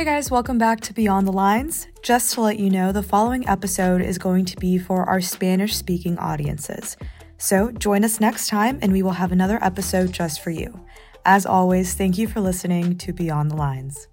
Hey guys, welcome back to Beyond the Lines. Just to let you know, the following episode is going to be for our Spanish speaking audiences. So join us next time and we will have another episode just for you. As always, thank you for listening to Beyond the Lines.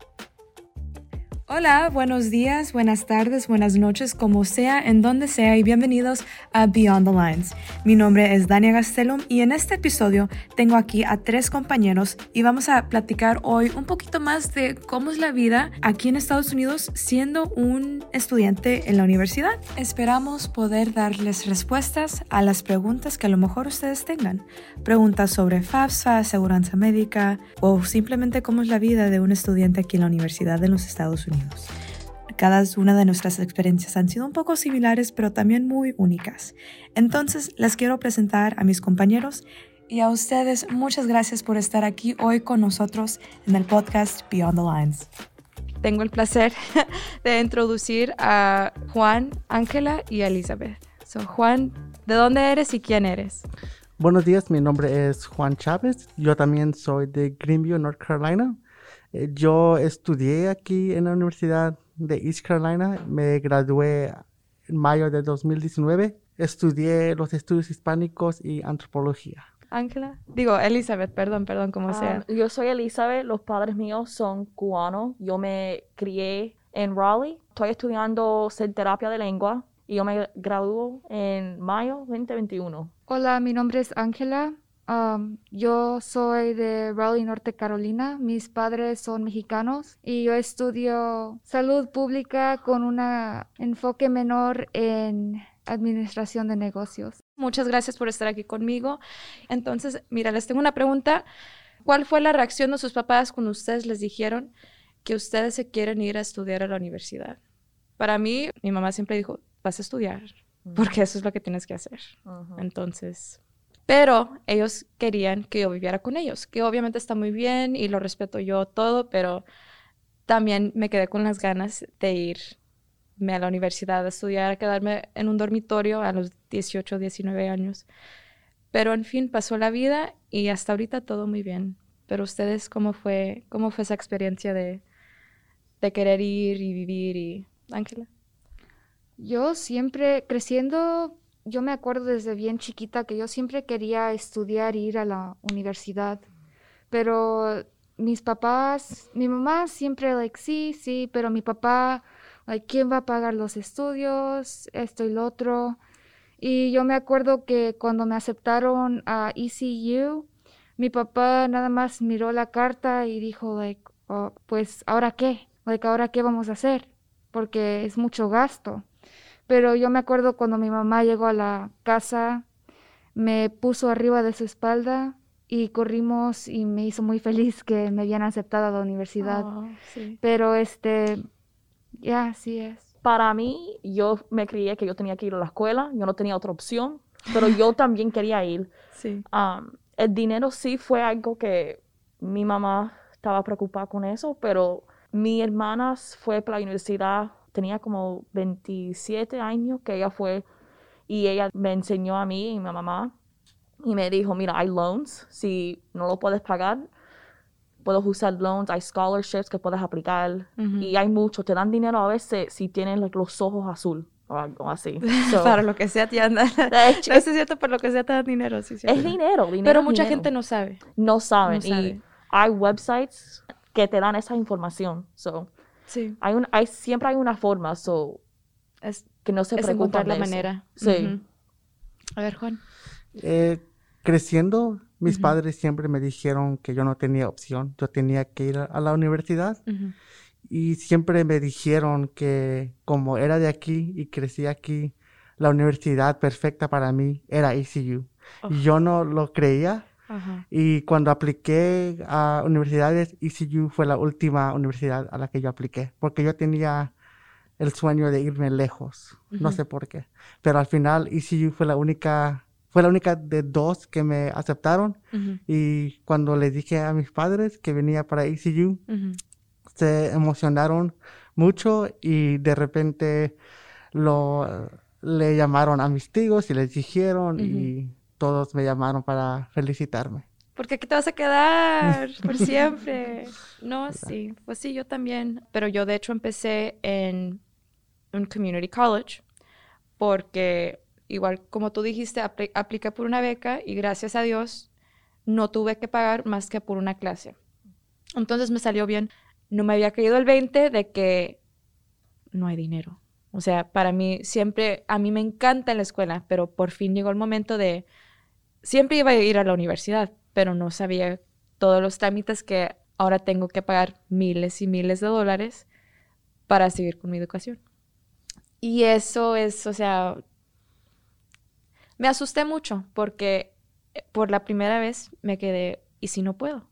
Hola, buenos días, buenas tardes, buenas noches, como sea, en donde sea y bienvenidos a Beyond the Lines. Mi nombre es Dania Gastelum y en este episodio tengo aquí a tres compañeros y vamos a platicar hoy un poquito más de cómo es la vida aquí en Estados Unidos siendo un estudiante en la universidad. Esperamos poder darles respuestas a las preguntas que a lo mejor ustedes tengan. Preguntas sobre FAFSA, seguridad médica o simplemente cómo es la vida de un estudiante aquí en la universidad de los Estados Unidos. Cada una de nuestras experiencias han sido un poco similares, pero también muy únicas. Entonces, les quiero presentar a mis compañeros y a ustedes muchas gracias por estar aquí hoy con nosotros en el podcast Beyond the Lines. Tengo el placer de introducir a Juan, Ángela y Elizabeth. So, Juan, ¿de dónde eres y quién eres? Buenos días, mi nombre es Juan Chávez. Yo también soy de Greenview, North Carolina. Eh, yo estudié aquí en la Universidad de East Carolina. Me gradué en mayo de 2019. Estudié los estudios hispánicos y antropología. Ángela, digo Elizabeth, perdón, perdón, como sea. Ah, yo soy Elizabeth, los padres míos son cubanos. Yo me crié en Raleigh. Estoy estudiando terapia de lengua y yo me graduó en mayo 2021. Hola, mi nombre es Ángela yo soy de Raleigh, Norte Carolina. Mis padres son mexicanos y yo estudio salud pública con un enfoque menor en administración de negocios. Muchas gracias por estar aquí conmigo. Entonces, mira, les tengo una pregunta. ¿Cuál fue la reacción de sus papás cuando ustedes les dijeron que ustedes se quieren ir a estudiar a la universidad? Para mí, mi mamá siempre dijo, vas a estudiar, porque eso es lo que tienes que hacer. Entonces, pero ellos querían que yo viviera con ellos, que obviamente está muy bien y lo respeto yo todo, pero también me quedé con las ganas de irme a la universidad a estudiar, a quedarme en un dormitorio a los 18, 19 años. Pero en fin, pasó la vida y hasta ahorita todo muy bien. Pero ustedes, ¿cómo fue, cómo fue esa experiencia de, querer ir y vivir? Y Ángela. Yo siempre creciendo yo me acuerdo desde bien chiquita que yo siempre quería estudiar e ir a la universidad, pero mis papás, mi mamá siempre, like, sí, sí, pero mi papá, like, ¿quién va a pagar los estudios? Esto y lo otro. Y yo me acuerdo que cuando me aceptaron a ECU, mi papá nada más miró la carta y dijo, like, oh, pues, ¿ahora qué? Like, ¿ahora qué vamos a hacer? Porque es mucho gasto. Pero yo me acuerdo cuando mi mamá llegó a la casa, me puso arriba de su espalda y corrimos y me hizo muy feliz que me habían aceptado a la universidad. Oh, Pero este, ya, así es. Para mí, yo me creía que yo tenía que ir a la escuela, yo no tenía otra opción, pero yo también quería ir. Sí. el dinero sí fue algo que mi mamá estaba preocupada con eso, pero mi hermana fue para la universidad tenía como 27 años que ella fue y ella me enseñó a mí y a mi mamá y me dijo, mira, hay loans, si no lo puedes pagar, puedes usar loans, hay scholarships que puedes aplicar y hay mucho, te dan dinero a veces si tienes los ojos azul o algo así. para lo que sea te anda. no es cierto, por lo que sea te dan dinero. Sí, es dinero, dinero. Pero mucha gente no sabe. No saben. Y hay websites que te dan esa información. So, Sí. Hay un, hay, siempre hay una forma, so, es, que no se es preocupan la manera. Sí. A ver, Juan. Eh, creciendo, mis padres siempre me dijeron que yo no tenía opción, yo tenía que ir a, la universidad. Y siempre me dijeron que como era de aquí y crecí aquí, la universidad perfecta para mí era ECU. Y yo no lo creía y cuando apliqué a universidades, ECU fue la última universidad a la que yo apliqué, porque yo tenía el sueño de irme lejos, no sé por qué. Pero al final ECU fue la única, fue la única de dos que me aceptaron. Y cuando le dije a mis padres que venía para ECU, se emocionaron mucho y de repente lo le llamaron a mis tíos y les dijeron y todos me llamaron para felicitarme. porque aquí te vas a quedar por siempre. No, sí, pues sí, yo también. Pero yo de hecho empecé en un community college porque igual como tú dijiste, apliqué por una beca y gracias a Dios no tuve que pagar más que por una clase. Entonces me salió bien. No me había caído el 20 de que no hay dinero. O sea, para mí siempre, a mí me encanta la escuela, pero por fin llegó el momento de, siempre iba a ir a la universidad, pero no sabía todos los trámites que ahora tengo que pagar miles y miles de dólares para seguir con mi educación. Y eso es, o sea, me asusté mucho porque eh, por la primera vez me quedé, ¿y si no puedo?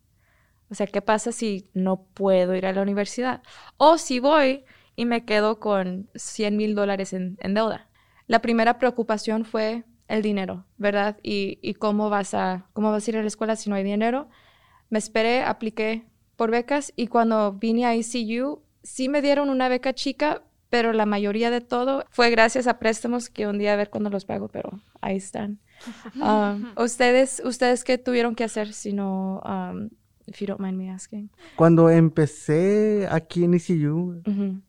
O sea, ¿qué pasa si no puedo ir a la universidad? O si voy y me quedo con 100 mil dólares en, deuda. La primera preocupación fue el dinero, ¿verdad? Y, cómo, vas a, cómo vas a ir a la escuela si no hay dinero. Me esperé, apliqué por becas y cuando vine a ECU, sí me dieron una beca chica, pero la mayoría de todo fue gracias a préstamos que un día a ver cuándo los pago, pero ahí están. Um, ¿Ustedes, ustedes qué tuvieron que hacer si no, um, if you don't mind me asking? Cuando empecé aquí en ECU,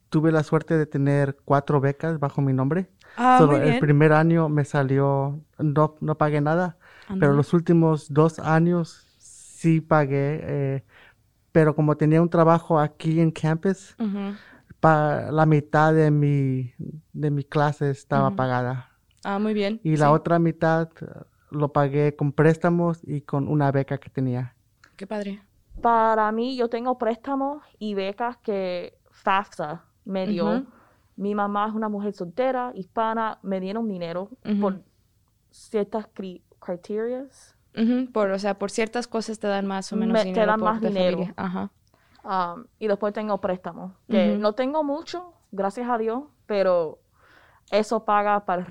tuve la suerte de tener cuatro becas bajo mi nombre. Ah, El primer año me salió, no, no pagué nada, pero los últimos dos años sí pagué. Eh, pero como tenía un trabajo aquí en campus, la mitad de mi, de mi clase estaba pagada. Ah, muy bien. Y la otra mitad eh, lo pagué con préstamos y con una beca que tenía. Qué padre. Para mí, yo tengo préstamos y becas que FAFSA me dio. Mi mamá es una mujer soltera, hispana, me dieron dinero por ciertas criterias. Por, o sea, por ciertas cosas te dan más o menos dinero. Te dan más dinero. Ajá. Um, y después tengo préstamos, que no tengo mucho, gracias a Dios, pero eso paga para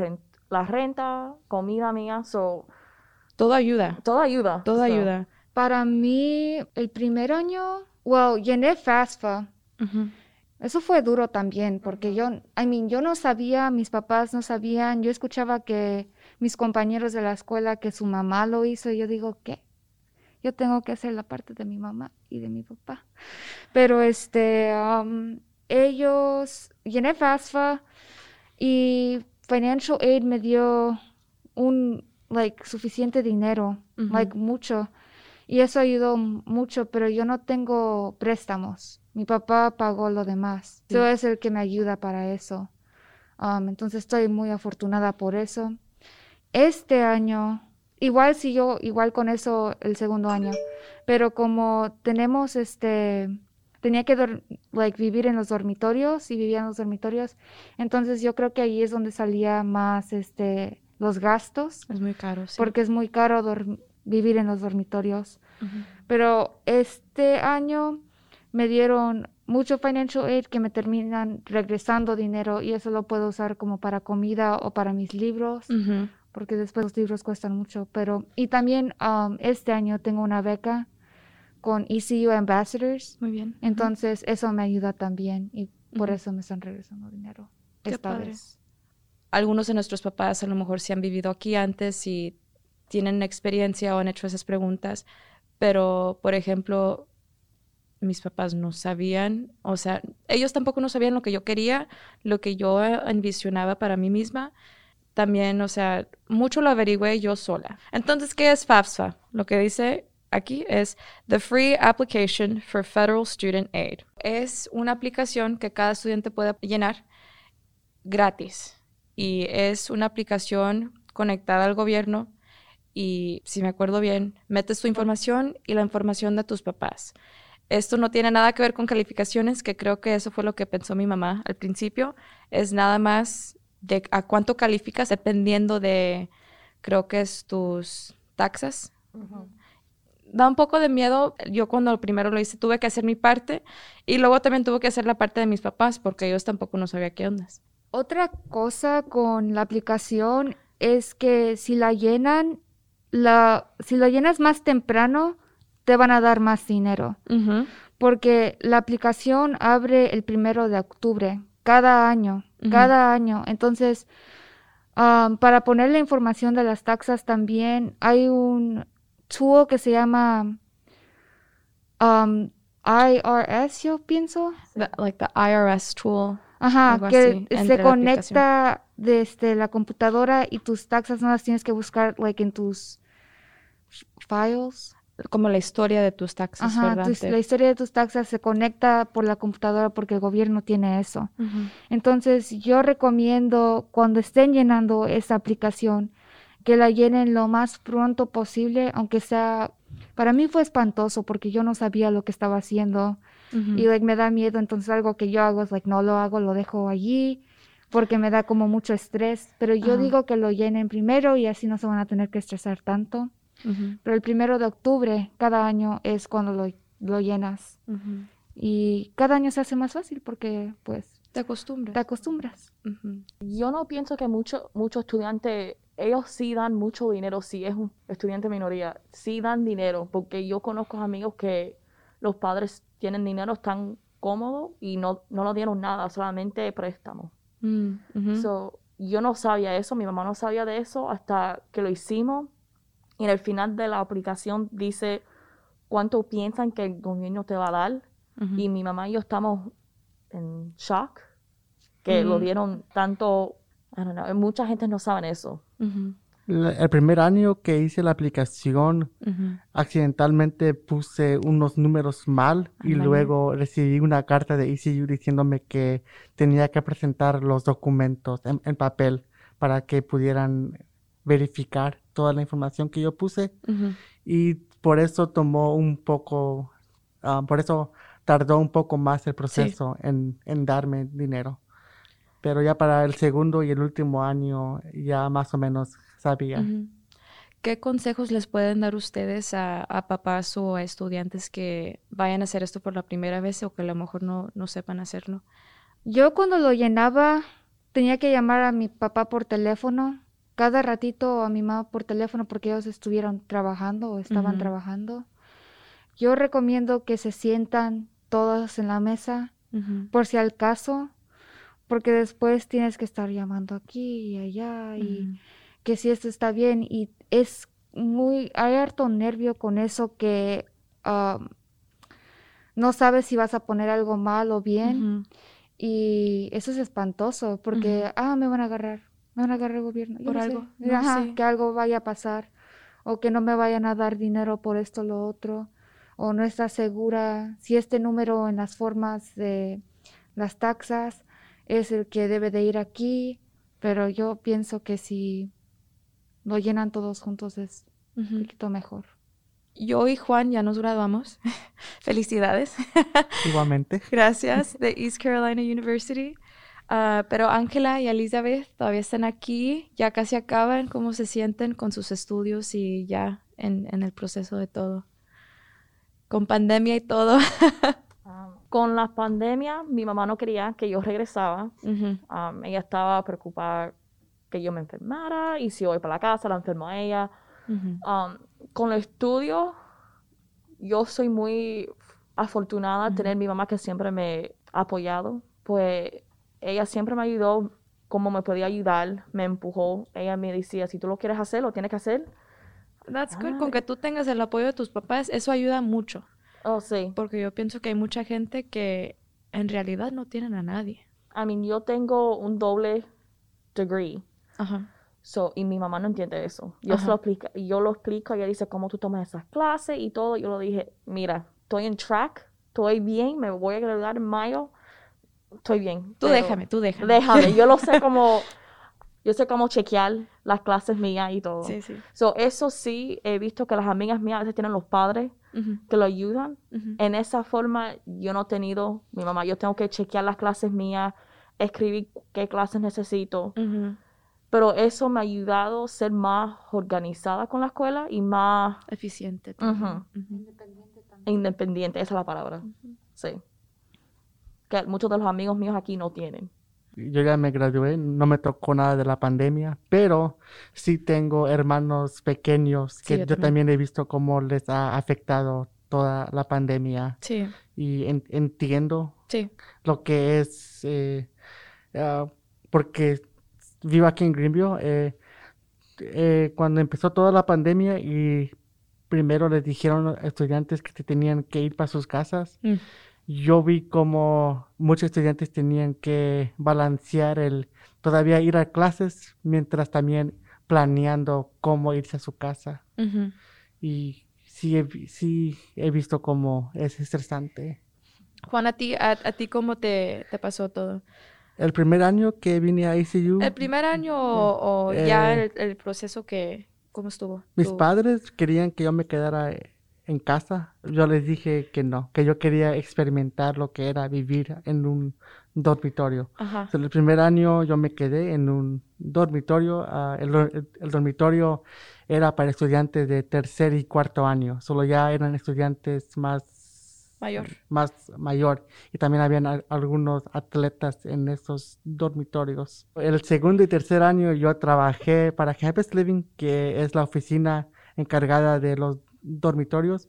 la renta, comida mía, so, todo ayuda. Todo ayuda. Todo ayuda. Para mí, el primer año, well, llené FAFSA. Eso fue duro también, porque yo, I mean, yo no sabía, mis papás no sabían, yo escuchaba que mis compañeros de la escuela, que su mamá lo hizo, y yo digo, ¿qué? Yo tengo que hacer la parte de mi mamá y de mi papá. Pero este, um, ellos, llené FAFSA y Financial Aid me dio un, like, suficiente dinero, like, mucho. Y eso ayudó mucho, pero yo no tengo préstamos. Mi papá pagó lo demás. Yo es el que me ayuda para eso. Um, entonces estoy muy afortunada por eso. Este año, igual si yo, igual con eso el segundo año, pero como tenemos este, tenía que like, vivir en los dormitorios y vivía en los dormitorios, entonces yo creo que ahí es donde salía más este, los gastos. Es muy caro, sí. Porque es muy caro vivir en los dormitorios. Pero este año me dieron mucho financial aid que me terminan regresando dinero y eso lo puedo usar como para comida o para mis libros, porque después los libros cuestan mucho. Pero, y también um, este año tengo una beca con ECU Ambassadors. Muy bien. Entonces, eso me ayuda también y por eso me están regresando dinero esta vez. Algunos de nuestros papás a lo mejor se han vivido aquí antes y tienen experiencia o han hecho esas preguntas, pero por ejemplo, mis papás no sabían, o sea, ellos tampoco no sabían lo que yo quería, lo que yo envisionaba para mí misma. También, o sea, mucho lo averigüé yo sola. Entonces, ¿qué es FAFSA? Lo que dice aquí es The Free Application for Federal Student Aid. Es una aplicación que cada estudiante puede llenar gratis y es una aplicación conectada al gobierno y si me acuerdo bien, metes tu información y la información de tus papás. Esto no tiene nada que ver con calificaciones, que creo que eso fue lo que pensó mi mamá al principio. Es nada más de a cuánto calificas dependiendo de, creo que es tus taxas. Da un poco de miedo. Yo cuando primero lo hice tuve que hacer mi parte y luego también tuve que hacer la parte de mis papás porque ellos tampoco no sabían qué ondas. Otra cosa con la aplicación es que si la llenan la, si lo llenas más temprano, te van a dar más dinero. Porque la aplicación abre el primero de octubre, cada año, cada año. Entonces, para poner la información de las taxas también hay un tool que se llama um, IRS, yo pienso. The- like the IRS tool. Ajá, que así, se la conecta desde la computadora y tus taxas no las tienes que buscar like en tus files. Como la historia de tus taxes, Ajá, ¿verdad? tus- De- la historia de tus taxas se conecta por la computadora porque el gobierno tiene eso. Entonces, yo recomiendo cuando estén llenando esa aplicación que la llenen lo más pronto posible, aunque sea para mí fue espantoso porque yo no sabía lo que estaba haciendo y like, me da miedo, entonces algo que yo hago es like no lo hago, lo dejo allí porque me da como mucho estrés, pero yo digo que lo llenen primero y así no se van a tener que estresar tanto. Ujú. Pero el primero de octubre cada año es cuando lo, lo llenas y cada año se hace más fácil porque pues Te acostumbras. te acostumbras. Yo no pienso que muchos muchos estudiantes, ellos sí dan mucho dinero, si es un estudiante minoría, sí dan dinero, porque yo conozco amigos que los padres tienen dinero, están cómodos y no, no lo dieron nada, solamente préstamo. Mm. So, yo no sabía eso, mi mamá no sabía de eso hasta que lo hicimos. Y en el final de la aplicación dice cuánto piensan que el gobierno te va a dar. Y mi mamá y yo estamos en shock que lo dieron tanto. I don't know, mucha gente no sabe eso. La- el primer año que hice la aplicación, accidentalmente puse unos números mal y luego recibí una carta de ECU diciéndome que tenía que presentar los documentos en, en papel para que pudieran verificar toda la información que yo puse y por eso tomó un poco, ah, por eso tardó un poco más el proceso en, en darme dinero. Pero ya para el segundo y el último año ya más o menos sabía. ¿Qué consejos les pueden dar ustedes a, a papás o a estudiantes que vayan a hacer esto por la primera vez o que a lo mejor no, no sepan hacerlo? Yo cuando lo llenaba tenía que llamar a mi papá por teléfono, cada ratito a mi mamá por teléfono porque ellos estuvieron trabajando o estaban trabajando. Yo recomiendo que se sientan todos en la mesa por si al caso, porque después tienes que estar llamando aquí y allá y que si esto está bien y es muy, hay harto nervio con eso que um, no sabes si vas a poner algo mal o bien. Y eso es espantoso porque, ah, me van a agarrar, me van a agarrar el gobierno. Yo Por no sé. algo, no Ajá, sé. que algo vaya a pasar o que no me vayan a dar dinero por esto o lo otro o no estás segura si este número en las formas de las taxas es el que debe de ir aquí, pero yo pienso que si lo llenan todos juntos es un Ujú. poquito mejor. Yo y Juan ya nos graduamos. Felicidades. Igualmente. Gracias de East Carolina University. Ah, pero Ángela y Elizabeth todavía están aquí, ya casi acaban. ¿Cómo se sienten con sus estudios y ya en, en el proceso de todo? Con pandemia y todo. Um, con la pandemia, mi mamá no quería que yo regresaba. Ujú. Um, ella estaba preocupada que yo me enfermara y si voy para la casa la enfermo a ella. Ujú. Um, con el estudio, yo soy muy afortunada de tener mi mamá que siempre me ha apoyado. Pues ella siempre me ayudó como me podía ayudar, me empujó. Ella me decía, si tú lo quieres hacer, lo tienes que hacer. That's good. Ah. Con que tú tengas el apoyo de tus papás, eso ayuda mucho. Oh, sí. Porque yo pienso que hay mucha gente que en realidad no tienen a nadie. I mean, yo tengo un doble degree. Ajá. So, y mi mamá no entiende eso. Yo, se lo explico, y yo lo explico, ella dice cómo tú tomas esas clases y todo. Yo le dije, mira, estoy en track, estoy bien, me voy a graduar en mayo, estoy bien. Tú déjame, tú déjame. Déjame, yo lo sé cómo, yo sé cómo chequear las clases mías y todo. Sí, sí. So, eso sí, he visto que las amigas mías a veces tienen los padres que lo ayudan. En esa forma, yo no he tenido, mi mamá, yo tengo que chequear las clases mías, escribir qué clases necesito. Pero eso me ha ayudado a ser más organizada con la escuela y más Eficiente. también. Ujú. Ujú. independiente, esa es la palabra. Sí. Que muchos de los amigos míos aquí no tienen. Yo ya me gradué, no me tocó nada de la pandemia, pero sí tengo hermanos pequeños que yo yo, también. también he visto cómo les ha afectado toda la pandemia Sí, y en- entiendo sí. lo que es, eh, ah, porque vivo aquí en Greenville, eh, eh, cuando empezó toda la pandemia y primero les dijeron a estudiantes que tenían que ir para sus casas, Mm. Yo vi como muchos estudiantes tenían que balancear el todavía ir a clases mientras también planeando cómo irse a su casa. Y sí he, sí he visto cómo es estresante. Juan, ¿a ti, a, a ti cómo te, te pasó todo? El primer año que vine a ICU, ¿El primer año o, o ya Eh, el, el proceso que, cómo estuvo? mis Tu- padres querían que yo me quedara eh, en casa. Yo les dije que no, que yo quería experimentar lo que era vivir en un dormitorio. Ajá. So, el primer año yo me quedé en un dormitorio. ah, el, el- el dormitorio era para estudiantes de tercer y cuarto año. Solo ya eran estudiantes más Mayor. más mayor. Y también habían al- algunos atletas en esos dormitorios. El segundo y tercer año yo trabajé para Campus Living, que es la oficina encargada de los dormitorios.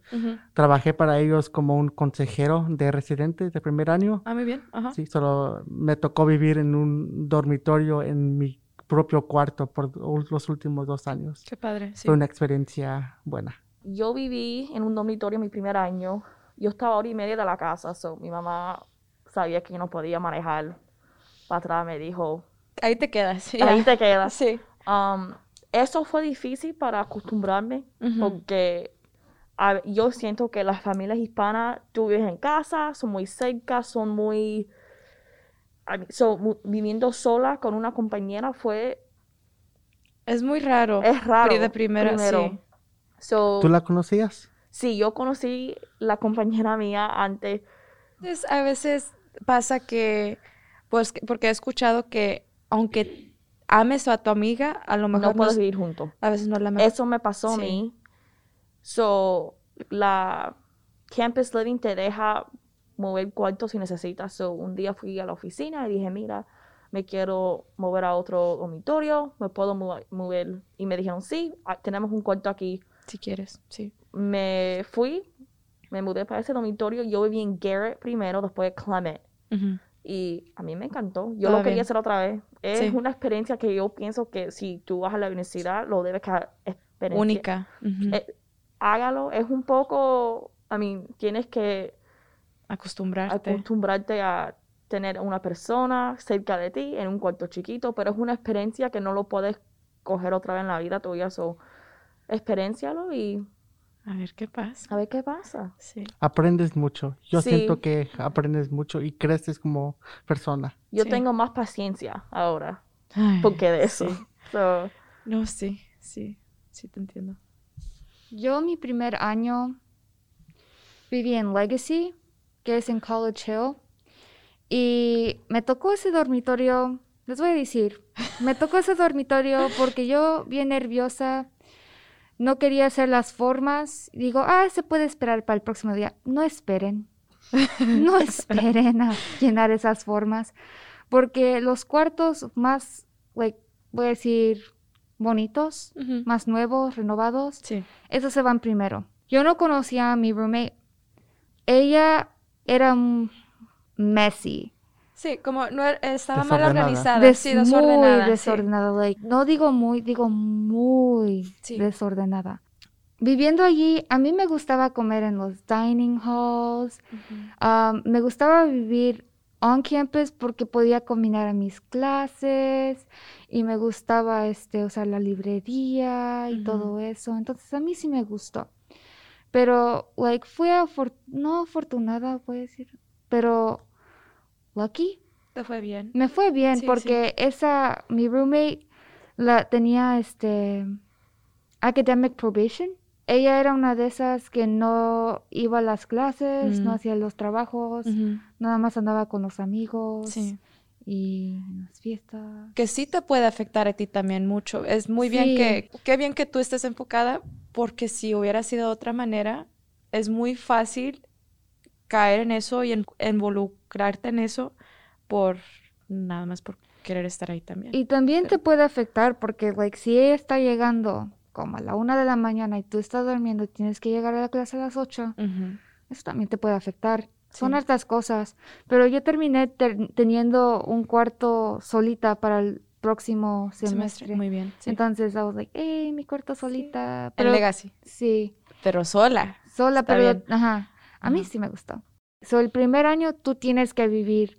Trabajé para ellos como un consejero de residentes de primer año. Ah, muy bien. Ajá. Sí, solo me tocó vivir en un dormitorio en mi propio cuarto por los últimos dos años. Qué padre. Sí. Fue una experiencia buena. Yo viví en un dormitorio mi primer año. Yo estaba a hora y media de la casa, so mi mamá sabía que yo no podía manejar. Para atrás me dijo, Ahí te quedas. ahí ya. te quedas. Sí. Um, eso fue difícil para acostumbrarme porque a- yo siento que las familias hispanas, tú vives en casa, son muy cercas, son muy... So, viviendo sola con una compañera fue... Es muy raro. Es raro. De primera, primero. sí. So, ¿Tú la conocías? Sí, yo conocí la compañera mía antes. Entonces, a veces pasa que, pues, que- porque he escuchado que aunque ames a tu amiga, a lo mejor no, puedes es- vivir juntos. a veces no es la mejor. Eso me pasó a Sí. mí. So, la Campus Living te deja mover cuartos si necesitas. So, un día fui a la oficina y dije, mira, me quiero mover a otro dormitorio, me puedo mo- mover. Y me dijeron, sí, ah, tenemos un cuarto aquí. Si quieres, sí. Me fui, me mudé para ese dormitorio. Yo viví en Garrett primero, después Clement. Y a mí me encantó. Yo Todo lo quería bien. hacer otra vez. Es Sí. una experiencia que yo pienso que si tú vas a la universidad, lo debes que experienciar. Única. Eh, hágalo. Es un poco, I mean, tienes que Acostumbrarte. acostumbrarte a tener una persona cerca de ti en un cuarto chiquito, pero es una experiencia que no lo puedes coger otra vez en la vida tuya. So, experiencialo y A ver qué pasa. a ver qué pasa. Sí. aprendes mucho. Yo Sí. siento que aprendes mucho y creces como persona. Yo Sí. tengo más paciencia ahora Ay, porque de eso. sí. So, No, sí, sí, sí te entiendo. Yo mi primer año viví en Legacy, que es en College Hill, y me tocó ese dormitorio, les voy a decir, me tocó ese dormitorio porque yo bien nerviosa, no quería hacer las formas, digo, ah, se puede esperar para el próximo día. No esperen, no esperen a llenar esas formas, porque los cuartos más, like, voy a decir, bonitos, más nuevos, renovados, Sí. esos se van primero. Yo no conocía a mi roommate. Ella era un messy. Sí, como no era- estaba mal organizada. Des- sí, desordenada. Muy sí. desordenada. like, no digo muy, digo muy Sí. desordenada. Viviendo allí, a mí me gustaba comer en los dining halls. Um, me gustaba vivir on campus porque podía combinar a mis clases y me gustaba este usar la librería y todo eso. Entonces a mí sí me gustó. Pero like fui afor- no afortunada, voy a decir, pero lucky. Te fue bien. Me fue bien Sí, sí. porque esa mi roommate la tenía este academic probation. Ella era una de esas que no iba a las clases, no Mm. hacía los trabajos, nada más andaba con los amigos Sí. Y en las fiestas. Que sí te puede afectar a ti también mucho. Es muy bien que, qué bien que tú estés enfocada, porque si hubiera sido de otra manera, es muy fácil caer en eso y en- involucrarte en eso por nada más por querer estar ahí también. Y también Pero- te puede afectar porque, like, si ella está llegando como a la una de la mañana y tú estás durmiendo y tienes que llegar a la clase a las ocho, eso también te puede afectar. Son Sí. hartas cosas. Pero yo terminé ter- teniendo un cuarto solita para el próximo semestre. Muy bien. sí. Entonces, I was like, hey, mi cuarto solita. En Pero, Legacy. sí, Pero sola. sola, Está pero, bien. ajá, a mí sí me gustó. So, el primer año tú tienes que vivir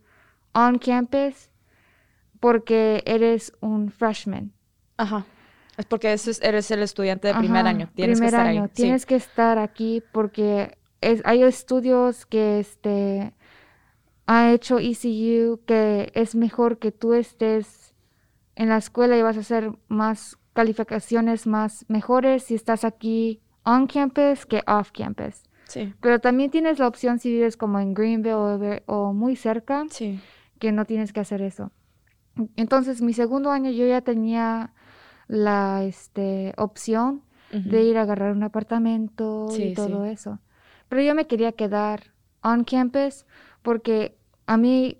on campus porque eres un freshman. Ajá. Es porque eres el estudiante de primer Ajá, año. Tienes primer que estar año. ahí. Sí. Tienes que estar aquí porque es, hay estudios que este ha hecho ECU que es mejor que tú estés en la escuela y vas a hacer más calificaciones más mejores si estás aquí on campus que off campus. Sí. Pero también tienes la opción si vives como en Greenville o, o muy cerca Sí. que no tienes que hacer eso. Entonces, mi segundo año yo ya tenía la este, opción de ir a agarrar un apartamento Sí, y todo sí. eso. Pero yo me quería quedar on campus porque a mí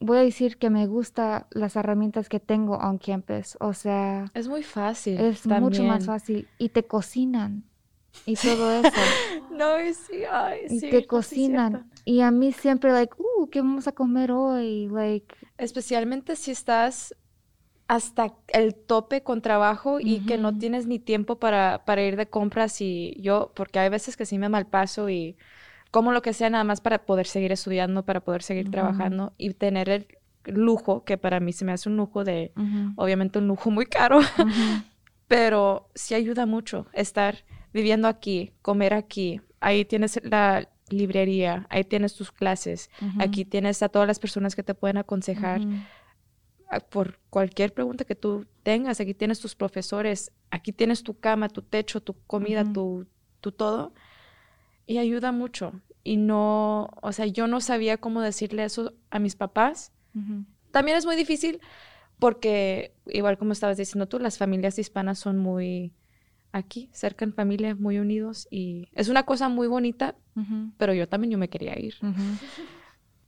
voy a decir que me gusta las herramientas que tengo on campus. O sea, Es muy fácil. es mucho más fácil y te cocinan y todo eso. No, y sí, ay, y sí, te cocinan. y a mí siempre, like, uh, ¿qué vamos a comer hoy? Like, Especialmente si estás hasta el tope con trabajo y que no tienes ni tiempo para, para ir de compras y yo, porque hay veces que sí me malpaso y como lo que sea nada más para poder seguir estudiando, para poder seguir trabajando y tener el lujo, que para mí se me hace un lujo de, obviamente un lujo muy caro, pero sí ayuda mucho estar viviendo aquí, comer aquí, ahí tienes la librería, ahí tienes tus clases, aquí tienes a todas las personas que te pueden aconsejar por cualquier pregunta que tú tengas. Aquí tienes tus profesores, aquí tienes tu cama, tu techo, tu comida, Ujú. tu, tu todo. Y ayuda mucho. Y no, o sea, yo no sabía cómo decirle eso a mis papás. Ujú. También es muy difícil porque, igual como estabas diciendo tú, las familias hispanas son muy aquí, cerca en familia, muy unidos. Y es una cosa muy bonita, Ujú, pero yo también yo me quería ir.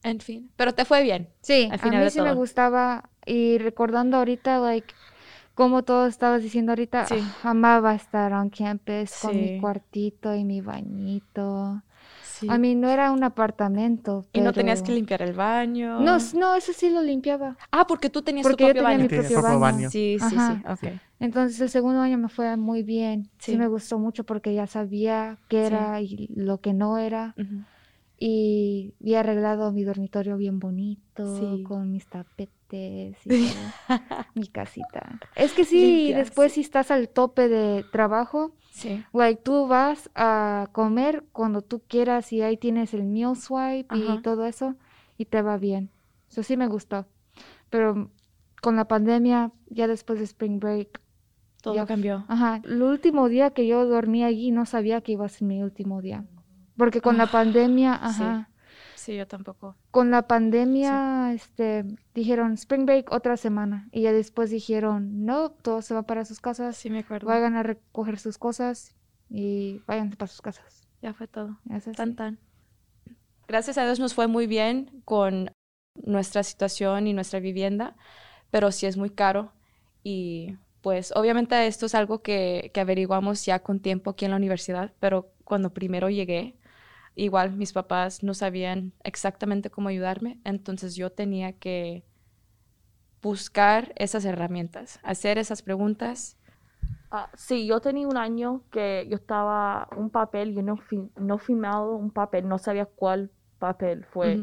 En fin, pero te fue bien. Sí, Al a final mí de sí me todo. gustaba y recordando ahorita, like, como todo estabas diciendo ahorita, Sí. ah, amaba estar on campus con mi cuartito y mi bañito. Sí. A mí no era un apartamento, Y no tenías que limpiar el baño. No, no, eso sí lo limpiaba. Ah, porque tú tenías Porque tu yo propio tenía baño. mi Tienes propio propio baño. baño. Sí, sí, Ajá. sí. Entonces el segundo año me fue muy bien. Sí, Sí. me gustó mucho porque ya sabía qué Sí. era y lo que no era. Ujú. Y había arreglado mi dormitorio bien bonito, Sí. con mis tapetes y mi casita. Es que sí, después si estás al tope de trabajo, Sí. like tú vas a comer cuando tú quieras y ahí tienes el meal swipe Ajá. y todo eso y te va bien. Eso sí me gustó. Pero con la pandemia, ya después de Spring Break, Todo Ya- cambió. Ajá, el último día que yo dormí allí no sabía que iba a ser mi último día. Porque con la Ah, pandemia, sí. ajá, Sí, yo tampoco. con la pandemia, este, dijeron Spring Break otra semana. Y ya después dijeron, no, todos se van para sus casas, Sí, me acuerdo. vayan a recoger sus cosas y vayan para sus casas. Ya fue todo. Tan, tan. Gracias a Dios nos fue muy bien con nuestra situación y nuestra vivienda, pero sí es muy caro y pues obviamente esto es algo que, que averiguamos ya con tiempo aquí en la universidad, pero cuando primero llegué, igual mis papás no sabían exactamente cómo ayudarme, entonces yo tenía que buscar esas herramientas, hacer esas preguntas. Ah, sí, yo tenía un año que yo estaba un papel, yo no, fi- no firmado un papel, no sabía cuál papel fue.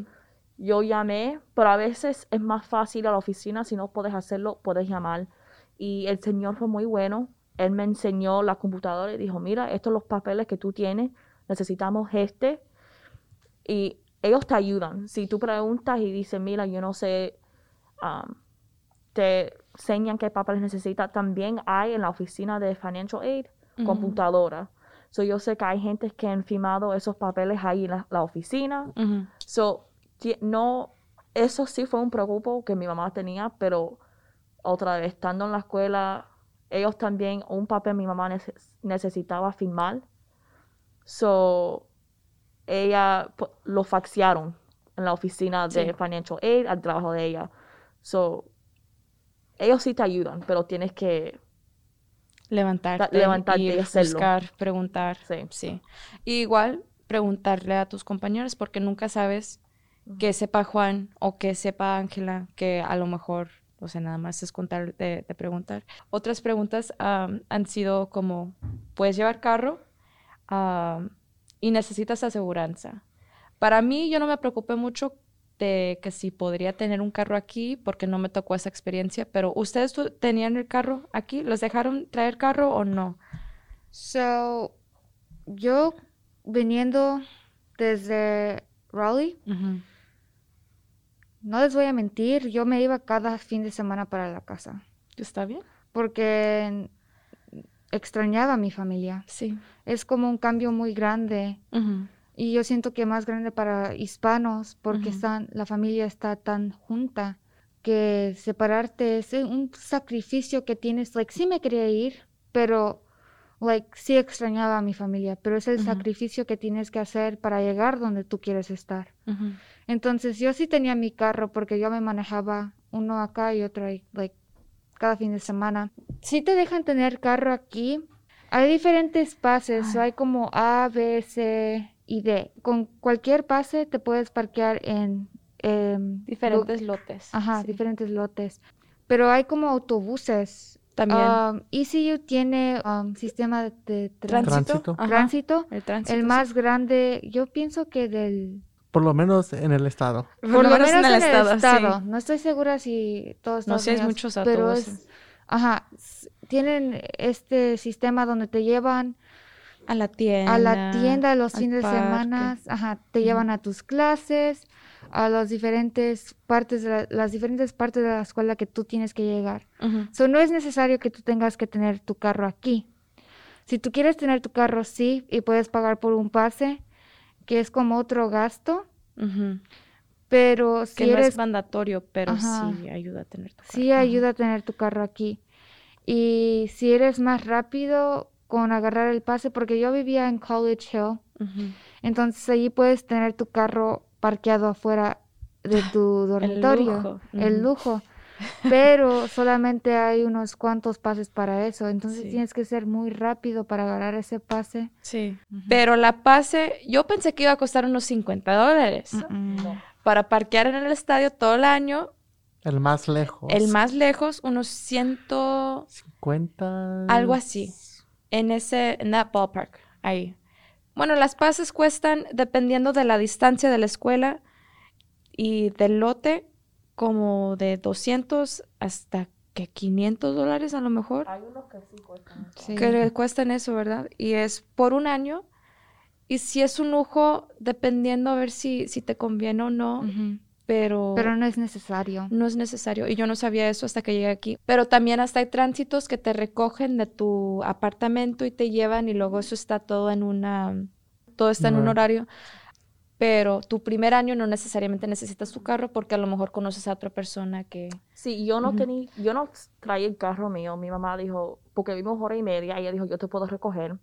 Yo llamé, pero a veces es más fácil a la oficina, si no puedes hacerlo, puedes llamar. Y el señor fue muy bueno, él me enseñó la computadora y dijo, mira, estos son los papeles que tú tienes, necesitamos este. Y ellos te ayudan. Si tú preguntas y dices, mira, yo no sé, um, te enseñan qué papeles necesitas. También hay en la oficina de Financial Aid computadora. So, yo sé que hay gente que han firmado esos papeles ahí en la, la oficina. So, no, eso sí fue un preocupo que mi mamá tenía, pero otra vez, estando en la escuela, ellos también, un papel mi mamá neces- necesitaba firmar. So, ella pu- lo faxearon en la oficina de Sí. Financial Aid al trabajo de ella. So, ellos sí te ayudan, pero tienes que, levantarte, levantarte y hacerlo. buscar, preguntar. Sí. sí. Y igual preguntarle a tus compañeros porque nunca sabes que sepa Juan o que sepa Ángela que a lo mejor o sea, nada más es contar de, preguntar. Otras preguntas han sido como, ¿puedes llevar carro? Y necesitas aseguranza. Para mí, yo no me preocupé mucho de que si podría tener un carro aquí porque no me tocó esa experiencia, pero ¿ustedes tenían el carro aquí? ¿Los dejaron traer carro o no? So, yo viniendo desde Raleigh, no les voy a mentir, yo me iba cada fin de semana para la casa. ¿Está bien? Porque extrañaba a mi familia. Sí. Es como un cambio muy grande. Y yo siento que más grande para hispanos porque están, la familia está tan junta que separarte es un sacrificio que tienes. Like, sí me quería ir, pero like, sí extrañaba a mi familia, pero es el sacrificio que tienes que hacer para llegar donde tú quieres estar. Entonces yo sí tenía mi carro porque yo me manejaba uno acá y otro ahí, like, cada fin de semana. Sí te dejan tener carro aquí. Hay diferentes pases, hay como A, B, C, y de con cualquier pase te puedes parquear en em, diferentes lotes. Ajá, diferentes lotes. Pero hay como autobuses. También. Um, ECU tiene um, sistema de, tránsito. Tránsito. El tránsito. El más grande, yo pienso que del... Por lo menos en el estado. Por, lo, menos, en el, estado. No estoy segura si todos No sé, muchos autobuses. Pero es, ajá, tienen este sistema donde te llevan a la tienda. A la tienda los fines de semana. Ajá, te llevan a tus clases, a las diferentes partes de las diferentes partes de la escuela que tú tienes que llegar. Uh no es necesario que tú tengas que tener tu carro aquí. Si tú quieres tener tu carro, sí, y puedes pagar por un pase, que es como otro gasto. Pero si que no es mandatorio, pero sí ayuda a tener tu carro. Sí ayuda a tener tu carro aquí. Y si eres más rápido, con agarrar el pase porque yo vivía en College Hill. Entonces allí puedes tener tu carro parqueado afuera de tu dormitorio. El lujo. Pero solamente hay unos cuantos pases para eso. Entonces tienes que ser muy rápido para agarrar ese pase. Sí. Pero la pase, yo pensé que iba a costar unos 50 dólares. Para parquear en el estadio todo el año. El más lejos. El más lejos, unos 150. Algo así en ese, en that ballpark, ahí. Bueno, las pases cuestan, dependiendo de la distancia de la escuela y del lote, como de 200 hasta que 500 dólares a lo mejor. Hay unos que sí cuestan. Que cuestan eso, ¿verdad? Y es por un año. Y si es un lujo, dependiendo a ver si, si te conviene o no, pero... Pero no es necesario. No es necesario. Y yo no sabía eso hasta que llegué aquí. Pero también hasta hay tránsitos que te recogen de tu apartamento y te llevan y luego eso está todo en una... Todo está en un horario. Pero tu primer año no necesariamente necesitas tu carro porque a lo mejor conoces a otra persona que... Sí, yo no tenía... Yo no traía el carro mío. Mi mamá dijo... Porque vimos hora y media. Ella dijo, yo te puedo recoger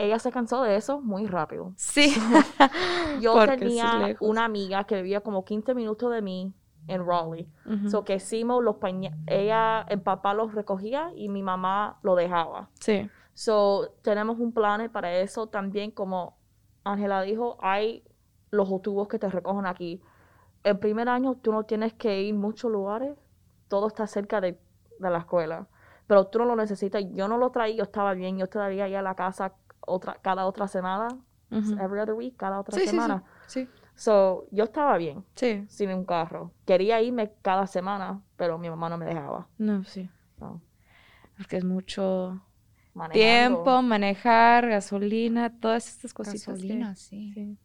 ella se cansó de eso muy rápido. Sí. yo tenía una amiga que vivía como 15 minutos de mí en Raleigh. So que hicimos los pañales, ella, el papá los recogía y mi mamá lo dejaba. Sí. So tenemos un plan para eso también, como Ángela dijo, hay los autobuses que te recogen aquí. El primer año tú no tienes que ir a muchos lugares, todo está cerca de, de la escuela pero tú no lo necesitas. Yo no lo traía, yo estaba bien, yo todavía ir a la casa otra, cada otra semana, every other week, cada otra semana. Sí, sí, So, yo estaba bien. Sí. Sin un carro. Quería irme cada semana, pero mi mamá no me dejaba. No, sí. Porque es mucho tiempo, manejar, gasolina, todas estas cositas. Gasolina, sí. sí.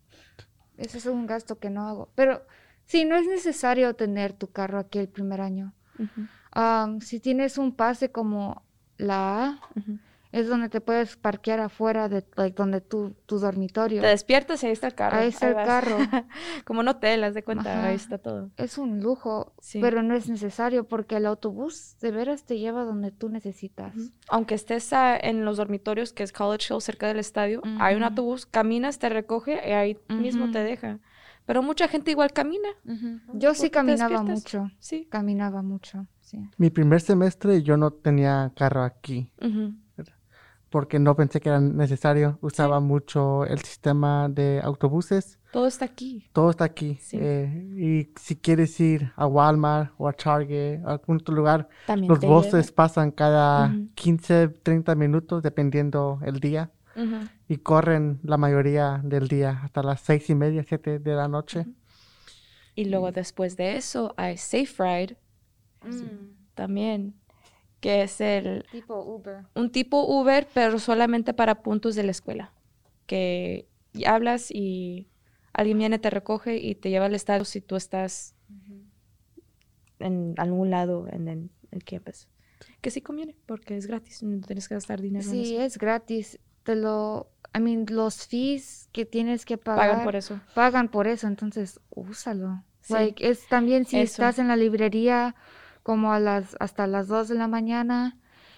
Ese es un gasto que no hago. Pero sí, no es necesario tener tu carro aquí el primer año. si tienes un pase como la A, es donde te puedes parquear afuera de donde tu, tu dormitorio. Te despiertas y ahí está el carro. Ahí está el carro. Como no te das de cuenta, ahí está todo. Es un lujo, pero no es necesario porque el autobús de veras te lleva donde tú necesitas. Aunque estés en los dormitorios, que es College Hill, cerca del estadio, hay un autobús, caminas, te recoge y ahí mismo te deja. Pero mucha gente igual camina. Yo sí caminaba mucho. Sí. Caminaba mucho, sí. Mi primer semestre yo no tenía carro aquí porque no pensé que era necesario. Usaba mucho el sistema de autobuses. Todo está aquí. Todo está aquí. Sí. Eh, y si quieres ir a Walmart o a Target, a algún otro lugar, También los buses pasan cada Ujú. 15, 30 minutos, dependiendo el día. lleva. Ujú. Y corren la mayoría del día, hasta las seis y media, siete de la noche. Y luego después de eso hay Safe Ride también, que es el Tipo Uber. un tipo Uber, pero solamente para puntos de la escuela. Que hablas y alguien viene, te recoge y te lleva al estado si tú estás en algún lado en el, el campus. Que sí conviene, porque es gratis, no tienes que gastar dinero en Sí, es gratis. Te lo, I mean, los fees que tienes que pagar. Pagan por eso. pagan por eso, entonces úsalo. Sí. Like, es también si Eso. estás en la librería como a las hasta las 2 de la mañana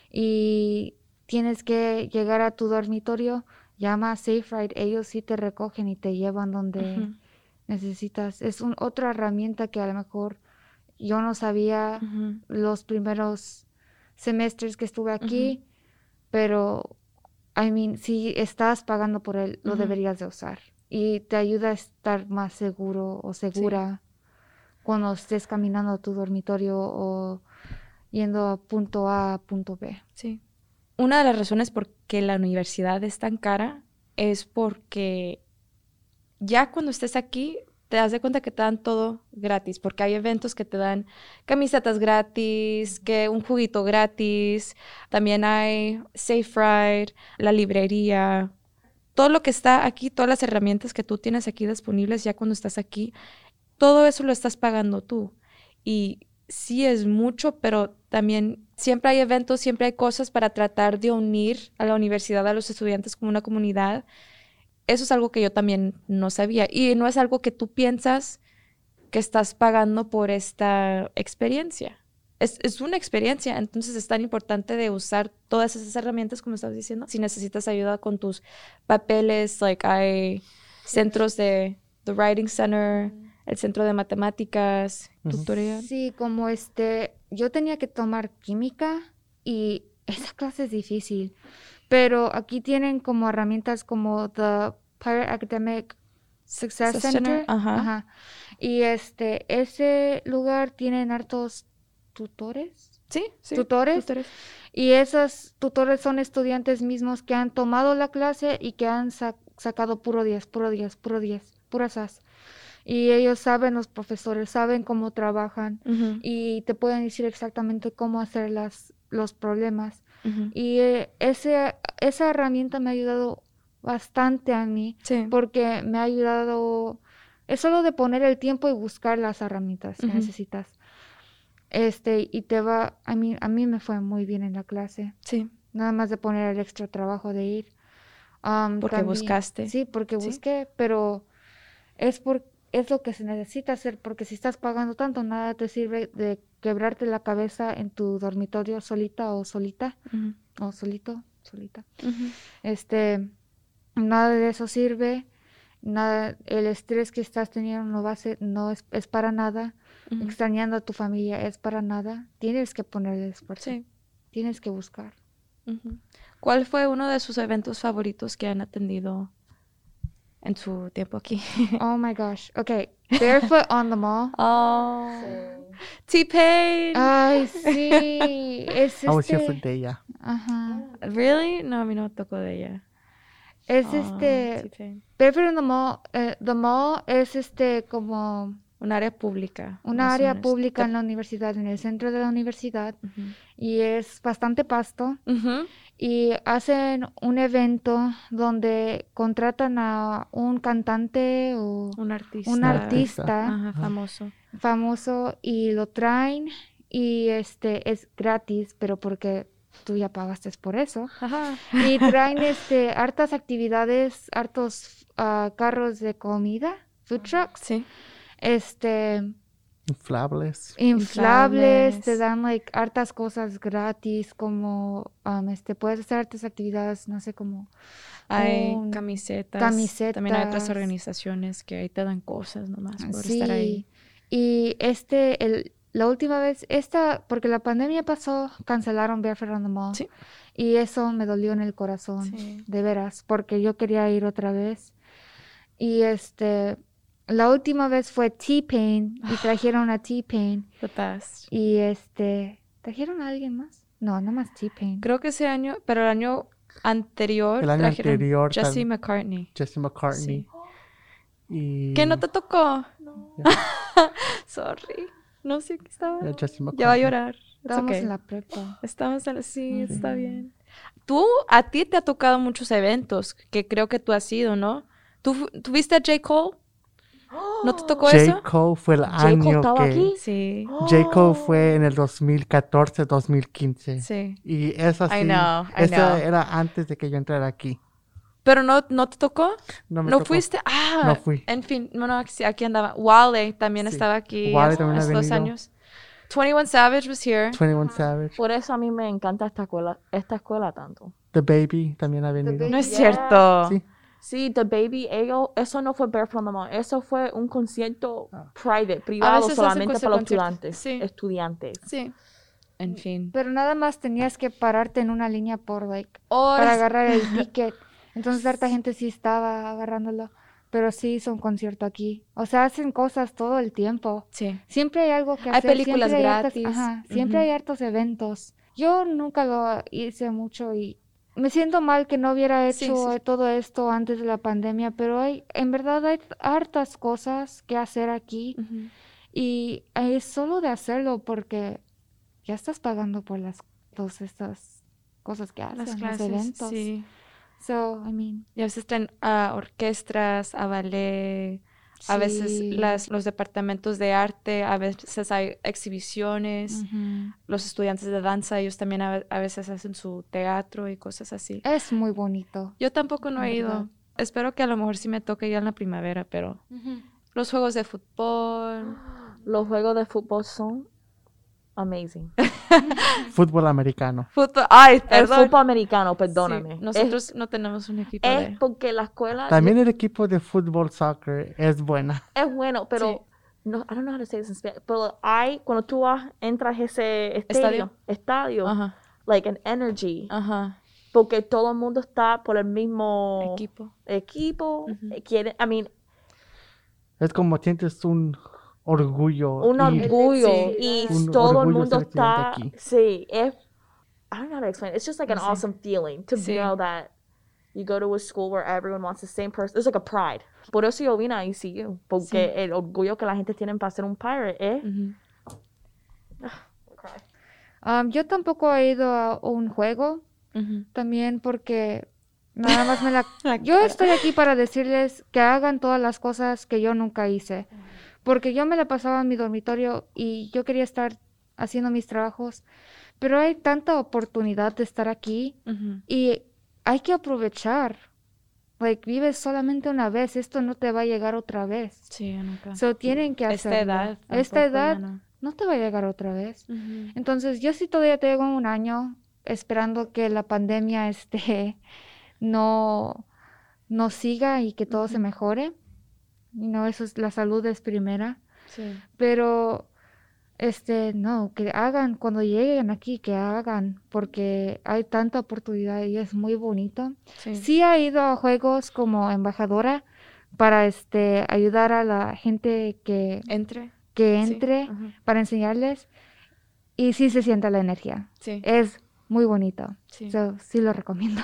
y tienes que llegar a tu dormitorio, llama a Safe Ride, ellos sí te recogen y te llevan donde necesitas. Es un, otra herramienta que a lo mejor yo no sabía los primeros semestres que estuve aquí, pero I mean, si estás pagando por él, lo deberías de usar y te ayuda a estar más seguro o segura cuando estés caminando a tu dormitorio o yendo a punto A a punto B. Sí. Una de las razones por qué la universidad es tan cara es porque ya cuando estés aquí te das de cuenta que te dan todo gratis, porque hay eventos que te dan camisetas gratis, que un juguito gratis, también hay Safe Ride, la librería, todo lo que está aquí, todas las herramientas que tú tienes aquí disponibles ya cuando estás aquí, todo eso lo estás pagando tú. Y sí es mucho, pero también siempre hay eventos, siempre hay cosas para tratar de unir a la universidad, a los estudiantes como una comunidad. Eso es algo que yo también no sabía. Y no es algo que tú piensas que estás pagando por esta experiencia. Es, es una experiencia, entonces es tan importante de usar todas esas herramientas, como estabas diciendo. Si necesitas ayuda con tus papeles, like hay centros de The Writing Center, el centro de matemáticas, tutoría. Sí, como este, yo tenía que tomar química y esa clase es difícil, pero aquí tienen como herramientas como the Pirate Academic Success Success Center. Center, ajá. Y este, ese lugar tienen hartos tutores. Sí, sí. ¿Tutores? tutores. Y esos tutores son estudiantes mismos que han tomado la clase y que han sa- sacado puro 10, puro 10, puro 10, puras as. Y ellos saben, los profesores saben cómo trabajan y te pueden decir exactamente cómo hacer las, los problemas. Y eh, ese, esa herramienta me ha ayudado bastante a mí Sí. porque me ha ayudado, es solo de poner el tiempo y buscar las herramientas que necesitas. Este, y te va, a mí, a mí me fue muy bien en la clase, Sí. nada más de poner el extra trabajo de ir. Am, Porque también- buscaste. Sí, porque Sí. busqué, pero es por es lo que se necesita hacer, porque si estás pagando tanto, nada te sirve de quebrarte la cabeza en tu dormitorio solita o solita, o solito, solita. Este, nada de eso sirve, nada, el estrés que estás teniendo no va a ser, no es, es para nada, extrañando a tu familia es para nada, tienes que ponerle esfuerzo, Sí. tienes que buscar. ¿Cuál fue uno de sus eventos favoritos que han atendido en su tiempo aquí? Oh my gosh, okay, Barefoot on the Mall. Oh, T-Pain. Ay, sí, es I was here for este, Deya. ajá, really? No, a mí no me tocó de ella. es Oh, este, T-Pain. Barefoot on the Mall, eh, the mall es este como Un área pública. una área menos. pública en la universidad, en el centro de la universidad, y es bastante pasto. Y hacen un evento donde contratan a un cantante o Un artista. un artista Ajá, famoso. famoso y lo traen y este es gratis, pero porque tú ya pagaste por eso. Ajá. Y traen este hartas actividades, hartos ah, carros de comida, food trucks, Sí. Este Inflables. inflables, te dan like hartas cosas gratis, como um, este puedes hacer hartas actividades, no sé cómo Hay un- camisetas. También hay otras organizaciones que ahí te dan cosas nomás por Sí, estar ahí. y este, el, la última vez, esta, porque la pandemia pasó, cancelaron Barefoot on the Mall. Sí. Y eso me dolió en el corazón, Sí. de veras, porque yo quería ir otra vez. Y este, la última vez fue T-Pain y trajeron a T-Pain. The best. Y este, ¿trajeron a alguien más? No, no más T-Pain. Creo que ese año, pero el año anterior. El año trajeron anterior Jesse tal- McCartney. Jesse McCartney. Y ¿Qué no te tocó? Sorry. No sé qué estaba. Ya va a llorar. Estábamos okay. en la prepa. Estamos en la... Sí, está bien. Tú, a ti te ha tocado muchos eventos que creo que tú has ido, ¿no? ¿Tú, fu- ¿tú viste a J. Cole? ¿No te tocó J. eso? Cole fue el J. Cole año estaba que... aquí. Sí, J. Cole fue en el 2014, 2015. sí. Y eso sí, I know, I eso know. era antes de que yo entrara aquí. ¿Pero no, no te tocó? No, me ¿No tocó. fuiste? Ah, No fui. En fin, no, no, sí, aquí andaba. Wale también Sí. estaba aquí Wale hace, también ha hace dos años. 21 Savage was here. 21 Savage. Por eso a mí me encanta esta escuela, esta escuela tanto. The Baby también ha venido. No es Yeah. cierto. Sí. Sí, The Baby, ellos, eso no fue Barefoot on the Mountain, eso fue un concierto Ah. private, privado, solamente para los estudiantes. Sí. Estudiantes. Sí. En fin. Pero nada más tenías que pararte en una línea por, like, Horas. para agarrar el ticket. Entonces, harta gente sí estaba agarrándolo. Pero sí hizo un concierto aquí. O sea, hacen cosas todo el tiempo. Sí. Siempre hay algo que Hay hacer. películas siempre hay hartas- gratis. ajá, siempre Ujú. hay hartos eventos. Yo nunca lo hice mucho y me siento mal que no hubiera hecho sí. todo esto antes de la pandemia, pero hay, en verdad hay hartas cosas que hacer aquí y es solo de hacerlo porque ya estás pagando por las todas estas cosas que hacen, Las los clases. eventos. Sí. So, I mean, Y a veces traen a orquestas, a ballet, a veces las, los departamentos de arte, a veces hay exhibiciones. Los estudiantes de danza, ellos también a, a veces hacen su teatro y cosas así. Es muy bonito. Yo tampoco no he ido. Espero que a lo mejor sí me toque ya en la primavera, pero los juegos de fútbol. Los juegos de fútbol son amazing. Fútbol americano. Fútbol. Ay, El perdón. fútbol americano, Sí, perdóname. nosotros no tenemos un equipo es, de... es porque la escuela También el equipo de fútbol soccer es buena. es bueno, pero Sí. no, I don't know how to say this in Spanish, pero hay, cuando tú vas, entras a ese Estadio. estadio, estadio, Ajá, like an energy, ajá. porque todo el mundo está por el mismo Equipo. equipo, Ujú. eh, quieren, I mean, Es como sientes un orgullo. un y- orgullo Sí. y Un todo el mundo está, aquí. sí, es, I don't know how to explain. it. It's just like an Sí. awesome feeling to Sí. know that you go to a school where everyone wants the same person. It's like a pride. Por eso yo vine a ECU, porque el orgullo que la gente tiene para ser un pirate es Ujú. Um, yo tampoco he ido a un juego, también porque nada más me la... La Yo estoy aquí para decirles que hagan todas las cosas que yo nunca hice, porque yo me la pasaba en mi dormitorio y yo quería estar haciendo mis trabajos, pero hay tanta oportunidad de estar aquí y hay que aprovechar. Like, vives solamente una vez, esto no te va a llegar otra vez. Sí, nunca. So, tienen que Esta hacerlo. edad. Esta edad no. no te va a llegar otra vez. Entonces, yo sí todavía tengo un año esperando que la pandemia este, no, no siga y que todo se mejore. Y no, eso es la salud es primera. Sí. Pero, este, no, que hagan, cuando lleguen aquí, que hagan, porque hay tanta oportunidad y es muy bonito. Sí. Sí he ido a juegos como embajadora para, este, ayudar a la gente que, Entre. que Sí. entre para enseñarles y sí se siente la energía. Sí. Es muy bonito. Sí. So, sí lo recomiendo.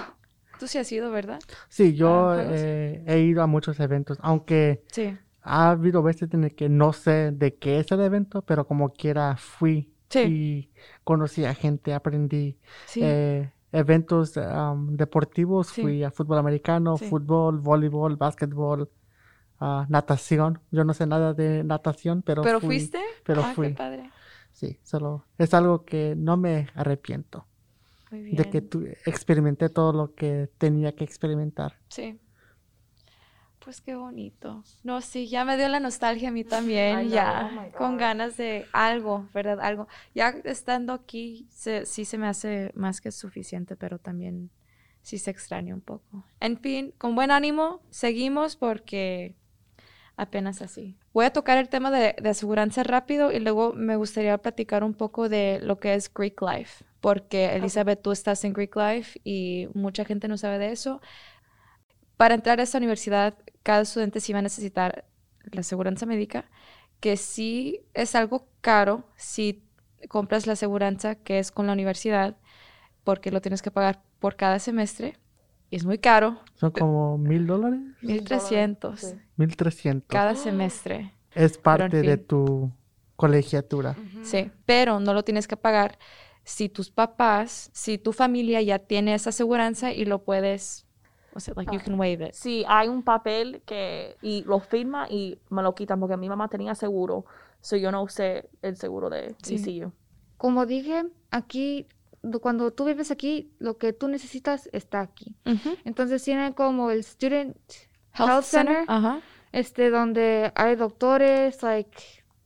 Tú sí has ido, ¿verdad? Sí, yo Ah, eh, he ido a muchos eventos, aunque Sí. ha habido veces en que no sé de qué es el evento, pero como quiera fui Sí. y conocí a gente, aprendí. Sí. Eh, eventos deportivos, fui a fútbol americano, fútbol, voleibol, básquetbol, natación. Yo no sé nada de natación, pero, ¿Pero fui. fuiste? pero Ah, qué fui. padre. Sí, solo es algo que no me arrepiento Muy bien. de que tu- experimenté todo lo que tenía que experimentar. Sí. Pues qué bonito. No, sí, ya me dio la nostalgia a mí también, ya, oh con ganas de algo, ¿verdad? Algo. Ya estando aquí, se- sí se me hace más que suficiente, pero también sí se extraña un poco. En fin, con buen ánimo, seguimos porque apenas así. Voy a tocar el tema de, de aseguranza rápido y luego me gustaría platicar un poco de lo que es Greek Life, porque Elizabeth, tú estás en Greek Life y mucha gente no sabe de eso. Para entrar a esta universidad, cada estudiante sí va a necesitar la aseguranza médica, que sí es algo caro si compras la aseguranza que es con la universidad, porque lo tienes que pagar por cada semestre y es muy caro. Son como mil dólares. Mil trescientos. Mil trescientos. cada semestre. Es parte en de fin. tu colegiatura. Sí, pero no lo tienes que pagar si tus papás, si tu familia ya tiene esa aseguranza y lo puedes, o sea, like you can waive it. Sí, hay un papel que y lo firma y me lo quitan porque mi mamá tenía seguro, so yo no usé el seguro de Sí. ECU. Como dije, aquí, do- cuando tú vives aquí, lo que tú necesitas está aquí. Entonces tienen como el Student Health, Center, Ajá. este, donde hay doctores, like,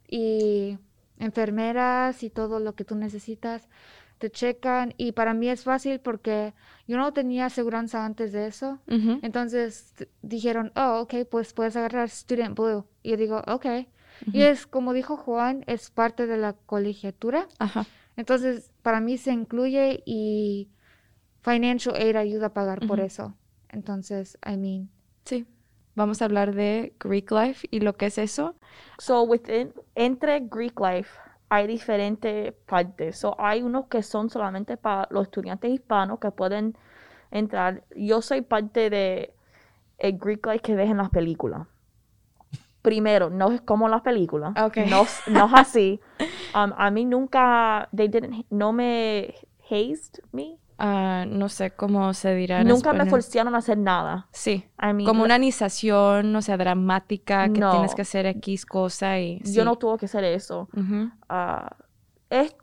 y enfermeras y todo lo que tú necesitas. Te checan y para mí es fácil porque yo no tenía aseguranza antes de eso. Entonces dijeron, oh, ok, pues puedes agarrar Student Blue. Y yo digo, ok. Y es, como dijo Juan, es parte de la colegiatura. Ajá. Entonces, para mí se incluye y Financial Aid ayuda a pagar por eso. Entonces, I mean, Sí. Vamos a hablar de Greek Life y lo que es eso. So within, entre Greek Life hay diferentes partes. So hay unos que son solamente para los estudiantes hispanos que pueden entrar. Yo soy parte de el Greek Life que ves en las películas. Primero, no es como las películas. No es así. Um, a mí nunca, they didn't, no me hazed me. Ah, no sé cómo se dirá en Nunca me forzaron a hacer nada. Sí. I mean, Como una anización, o sea, dramática, que No. tienes que hacer X cosa y... Yo sí. no tuve que hacer eso. Ujú. ah, es,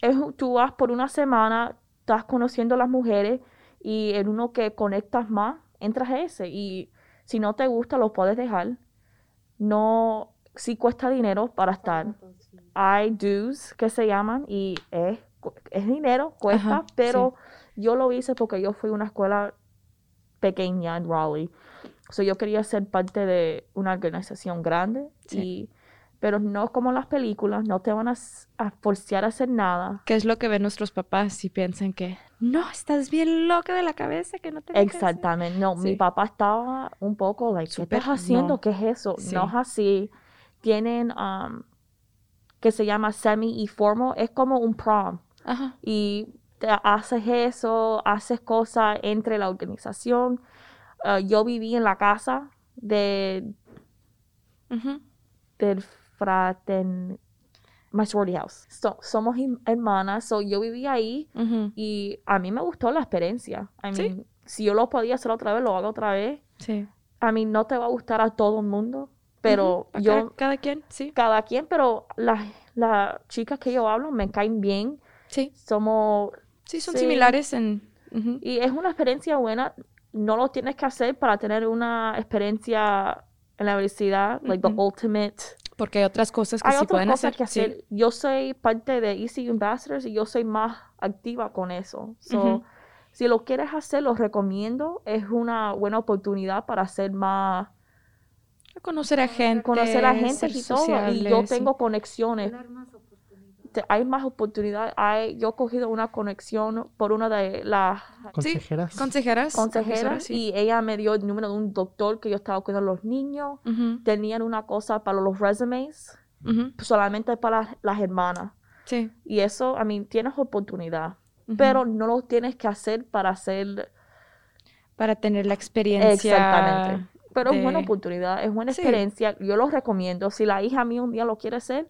es, tú vas por una semana, estás conociendo a las mujeres y en uno que conectas más, entras a ese. Y si no te gusta, lo puedes dejar. No, sí cuesta dinero para estar. Hay dues que se llaman y es, es dinero, cuesta, Ajá, pero yo lo hice porque yo fui a una escuela pequeña en Raleigh. So, yo quería ser parte de una organización grande, Sí. y, pero no como las películas, no te van a, a a hacer nada. ¿Qué es lo que ven nuestros papás y piensan que no, estás bien loca de la cabeza, que no te dejes?" Exactamente, no, mi Sí. papá estaba un poco, like, ¿qué Súper, estás haciendo? no. ¿Qué es eso? Sí. No es así. Tienen, um, que se llama semi-informal, es como un prom. Ajá. y te haces eso, haces cosas entre la organización. Ah, yo viví en la casa de, Ujú. del fraten, sorority house. So- somos hermanas, so yo viví ahí y a mí me gustó la experiencia. I Sí. mean, si yo lo podía hacer otra vez, lo hago otra vez. Sí. A mí no te va a gustar a todo el mundo, pero yo, cada, cada quien, sí. cada quien, pero las las chicas que yo hablo me caen bien. Sí. Somos Sí, son Sí. similares en... ujú. Y es una experiencia buena. No lo tienes que hacer para tener una experiencia en la universidad, like the ultimate. Porque hay otras cosas que Hay sí otras pueden cosas hacer. que sí. hacer. Yo soy parte de ECU Ambassadors y yo soy más activa con eso. So, Ujú. Si lo quieres hacer, lo recomiendo. Es una buena oportunidad para hacer más, Conocer a gente. conocer a gente y todo. Y yo sociables, sí. tengo conexiones. Te- Hay más oportunidades. Hay, yo he cogido una conexión por una de las Consejeras. Consejeras. consejeras profesoras, sí. y ella me dio el número de un doctor que yo estaba cuidando a los niños. Tenían una cosa para los resumes, solamente para las hermanas. Sí. Y eso, a mí, tienes oportunidad, pero no lo tienes que hacer para hacer Para tener la experiencia. exactamente. Pero es buena oportunidad, es buena Sí. experiencia. Yo lo recomiendo. Si la hija mía un día lo quiere hacer,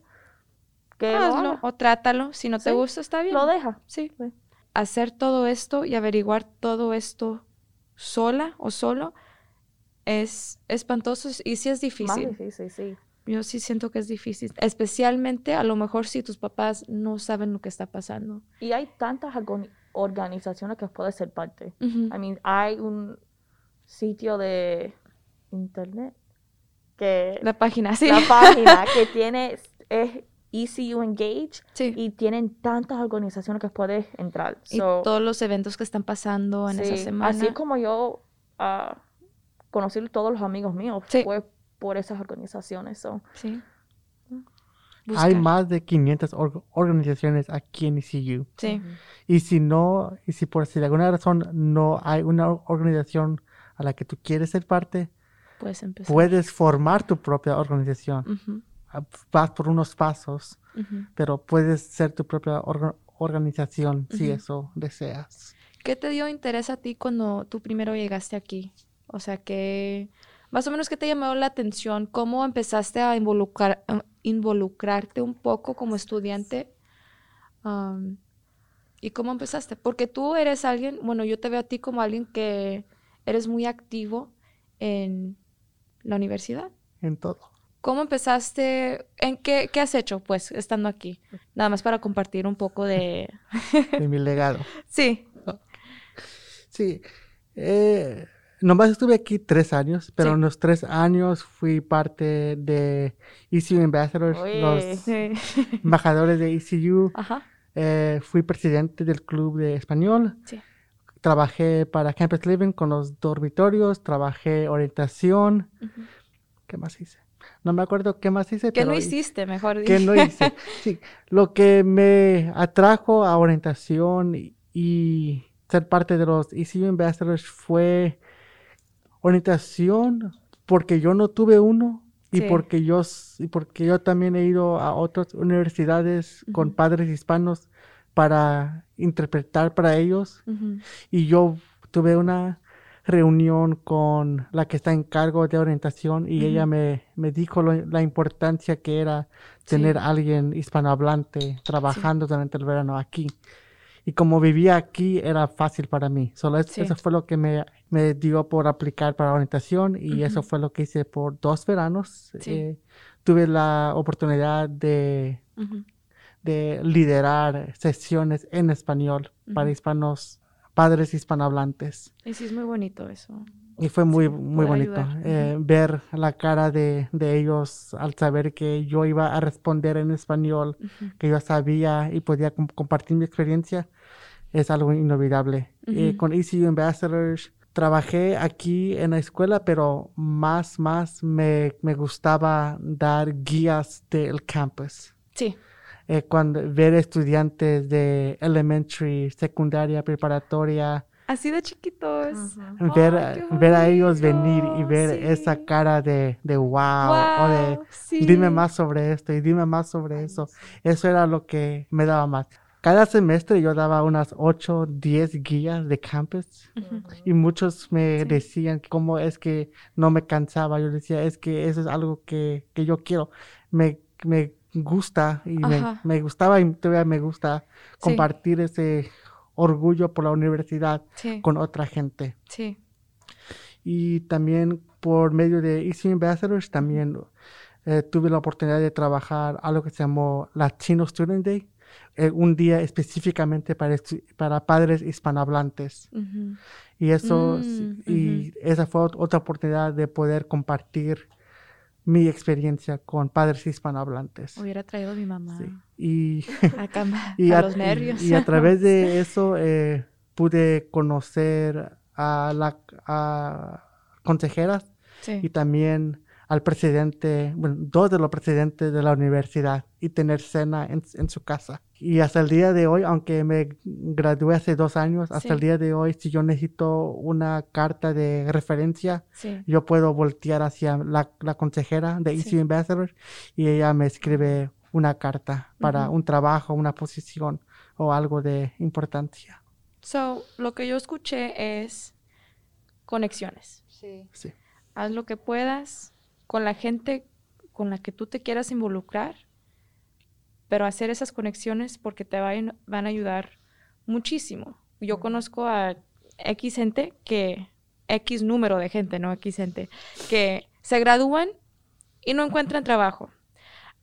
que lo, Hazlo haga, o trátalo. Si no te Sí, gusta, está bien. lo deja. Sí. Sí. Hacer todo esto y averiguar todo esto sola o solo es espantoso y sí es Más difícil. difícil, sí. Yo sí siento que es difícil. Especialmente a lo mejor si tus papás no saben lo que está pasando. Y hay tantas organ- organizaciones que puedes ser parte. Ujú. I mean, hay un sitio de internet que La página, sí. la página que tiene es ECU Engage Sí. y tienen tantas organizaciones que puedes entrar. Y So, todos los eventos que están pasando en esa semana. Así como yo ah, conocí a todos los amigos míos Sí. fue por esas organizaciones. So. Sí. Hay más de 500 organizaciones aquí en ECU. Sí. Y si no, y si por si de alguna razón no hay una organización a la que tú quieres ser parte, puedes, empezar. puedes formar tu propia organización. Vas por unos pasos, pero puedes ser tu propia organización si eso deseas. ¿Qué te dio interés a ti cuando tú primero llegaste aquí? O sea, que más o menos qué te llamó la atención, cómo empezaste a involucrar, involucrarte un poco como estudiante y cómo empezaste, porque tú eres alguien, bueno, yo te veo a ti como alguien que eres muy activo en la universidad. En todo. ¿Cómo empezaste? ¿En qué, qué has hecho, pues, estando aquí? Nada más para compartir un poco de... de mi legado. Sí. Sí. Eh, nomás estuve aquí tres años, pero en los tres años fui parte de ECU Ambassadors, los embajadores de ECU. Ajá. Eh, fui presidente del club de español. Sí. Trabajé para Campus Living con los dormitorios, trabajé orientación. ¿Qué más hice? No me acuerdo qué más hice. ¿Qué no hiciste, mejor dicho? ¿Qué no hice? Sí, lo que me atrajo a orientación y ser parte de los ECU Ambassadors fue orientación porque yo no tuve uno y porque yo y porque yo también he ido a otras universidades con padres hispanos para interpretar para ellos y yo tuve una reunión con la que está en cargo de orientación y ella me, me dijo la importancia que era tener a alguien hispanohablante trabajando durante el verano aquí. Y como vivía aquí, era fácil para mí. Solo eso, fue lo que me, me, dio por aplicar para orientación y eso fue lo que hice por dos veranos. Eh, tuve la oportunidad de, de liderar sesiones en español para hispanos, padres hispanohablantes. Y sí, es muy bonito eso. Y fue muy, muy bonito eh, ver la cara de, de, ellos al saber que yo iba a responder en español, que yo sabía y podía compartir mi experiencia. Es algo inolvidable. Eh, con ECU Ambassadors trabajé aquí en la escuela, pero más, más me, me gustaba dar guías del campus. Sí. Eh, cuando ver estudiantes de elementary, secundaria, preparatoria, Así de chiquitos. Ver, ver a ellos venir y ver esa cara de, de wow, o de dime más sobre esto y dime más sobre eso. Eso era lo que me daba más. Cada semestre yo daba unas 8, 10 guías de campus y muchos me decían cómo es que no me cansaba. Yo decía, es que eso es algo que, que yo quiero. Me, me gusta y me, me, gustaba y todavía me gusta compartir ese orgullo por la universidad con otra gente. Sí. Y también por medio de Easy Ambassadors también eh, tuve la oportunidad de trabajar algo que se llamó Latino Student Day, eh, un día específicamente para, para padres hispanohablantes. Y eso, mm, y esa fue otra oportunidad de poder compartir mi experiencia con padres hispanohablantes. Hubiera traído a mi mamá. Y, y a, los nervios. Y, a través de eso eh, pude conocer a las consejeras y también al presidente, bueno, dos de los presidentes de la universidad y tener cena en, en, su casa. Y hasta el día de hoy, aunque me gradué hace dos años, hasta el día de hoy, si yo necesito una carta de referencia, yo puedo voltear hacia la, la consejera de ECU Ambassador y ella me escribe una carta para un trabajo, una posición o algo de importancia. So, lo que yo escuché es conexiones. Sí. sí. Haz lo que puedas con la gente con la que tú te quieras involucrar, pero hacer esas conexiones porque te van, van a ayudar muchísimo. Yo conozco a X gente que, X número de gente, no X gente, que se gradúan y no encuentran trabajo.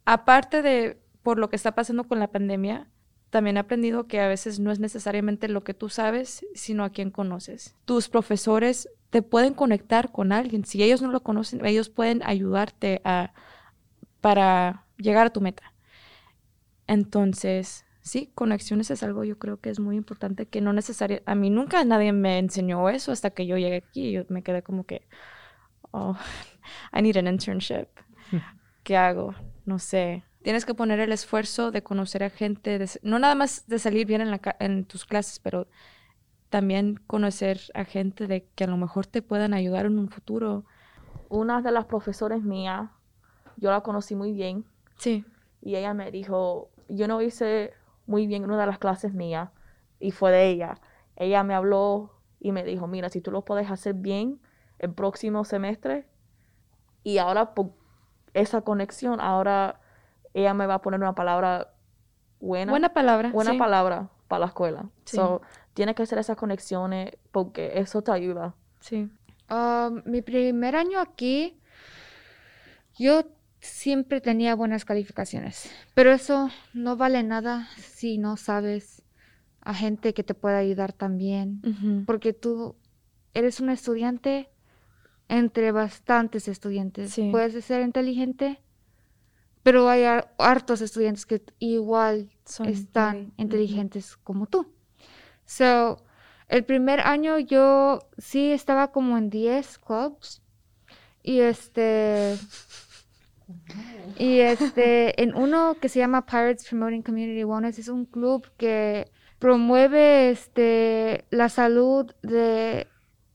Aparte de por lo que está pasando con la pandemia, también he aprendido que a veces no es necesariamente lo que tú sabes, sino a quien conoces. Tus profesores te pueden conectar con alguien. Si ellos no lo conocen, ellos pueden ayudarte a, para llegar a tu meta. Entonces, sí, conexiones es algo yo creo que es muy importante, que no necesariamente, a mí nunca nadie me enseñó eso hasta que yo llegué aquí y yo me quedé como que, oh, I need an internship. ¿Qué hago? No sé. tienes que poner el esfuerzo de conocer a gente, de- no nada más de salir bien en, la, en tus clases, pero también conocer a gente de que a lo mejor te puedan ayudar en un futuro. Una de las profesores mías, yo la conocí muy bien Sí. y ella me dijo, yo no hice muy bien en una de las clases mías y fue de ella. Ella me habló y me dijo, mira, si tú lo puedes hacer bien el próximo semestre y ahora por esa conexión, ahora ella me va a poner una palabra buena, Buena palabra. buena sí. palabra para la escuela. Sí. So, tienes que hacer esas conexiones porque eso te ayuda. Sí. Um, mi primer año aquí, yo siempre tenía buenas calificaciones, pero eso no vale nada si no sabes a gente que te pueda ayudar también, porque tú eres un estudiante entre bastantes estudiantes. Sí. Puedes ser inteligente, pero hay har- hartos estudiantes que igual Son están muy- inteligentes como tú. So, el primer año yo sí estaba como en 10 clubs y este y este en uno que se llama Pirates Promoting Community Wellness es un club que promueve este la salud de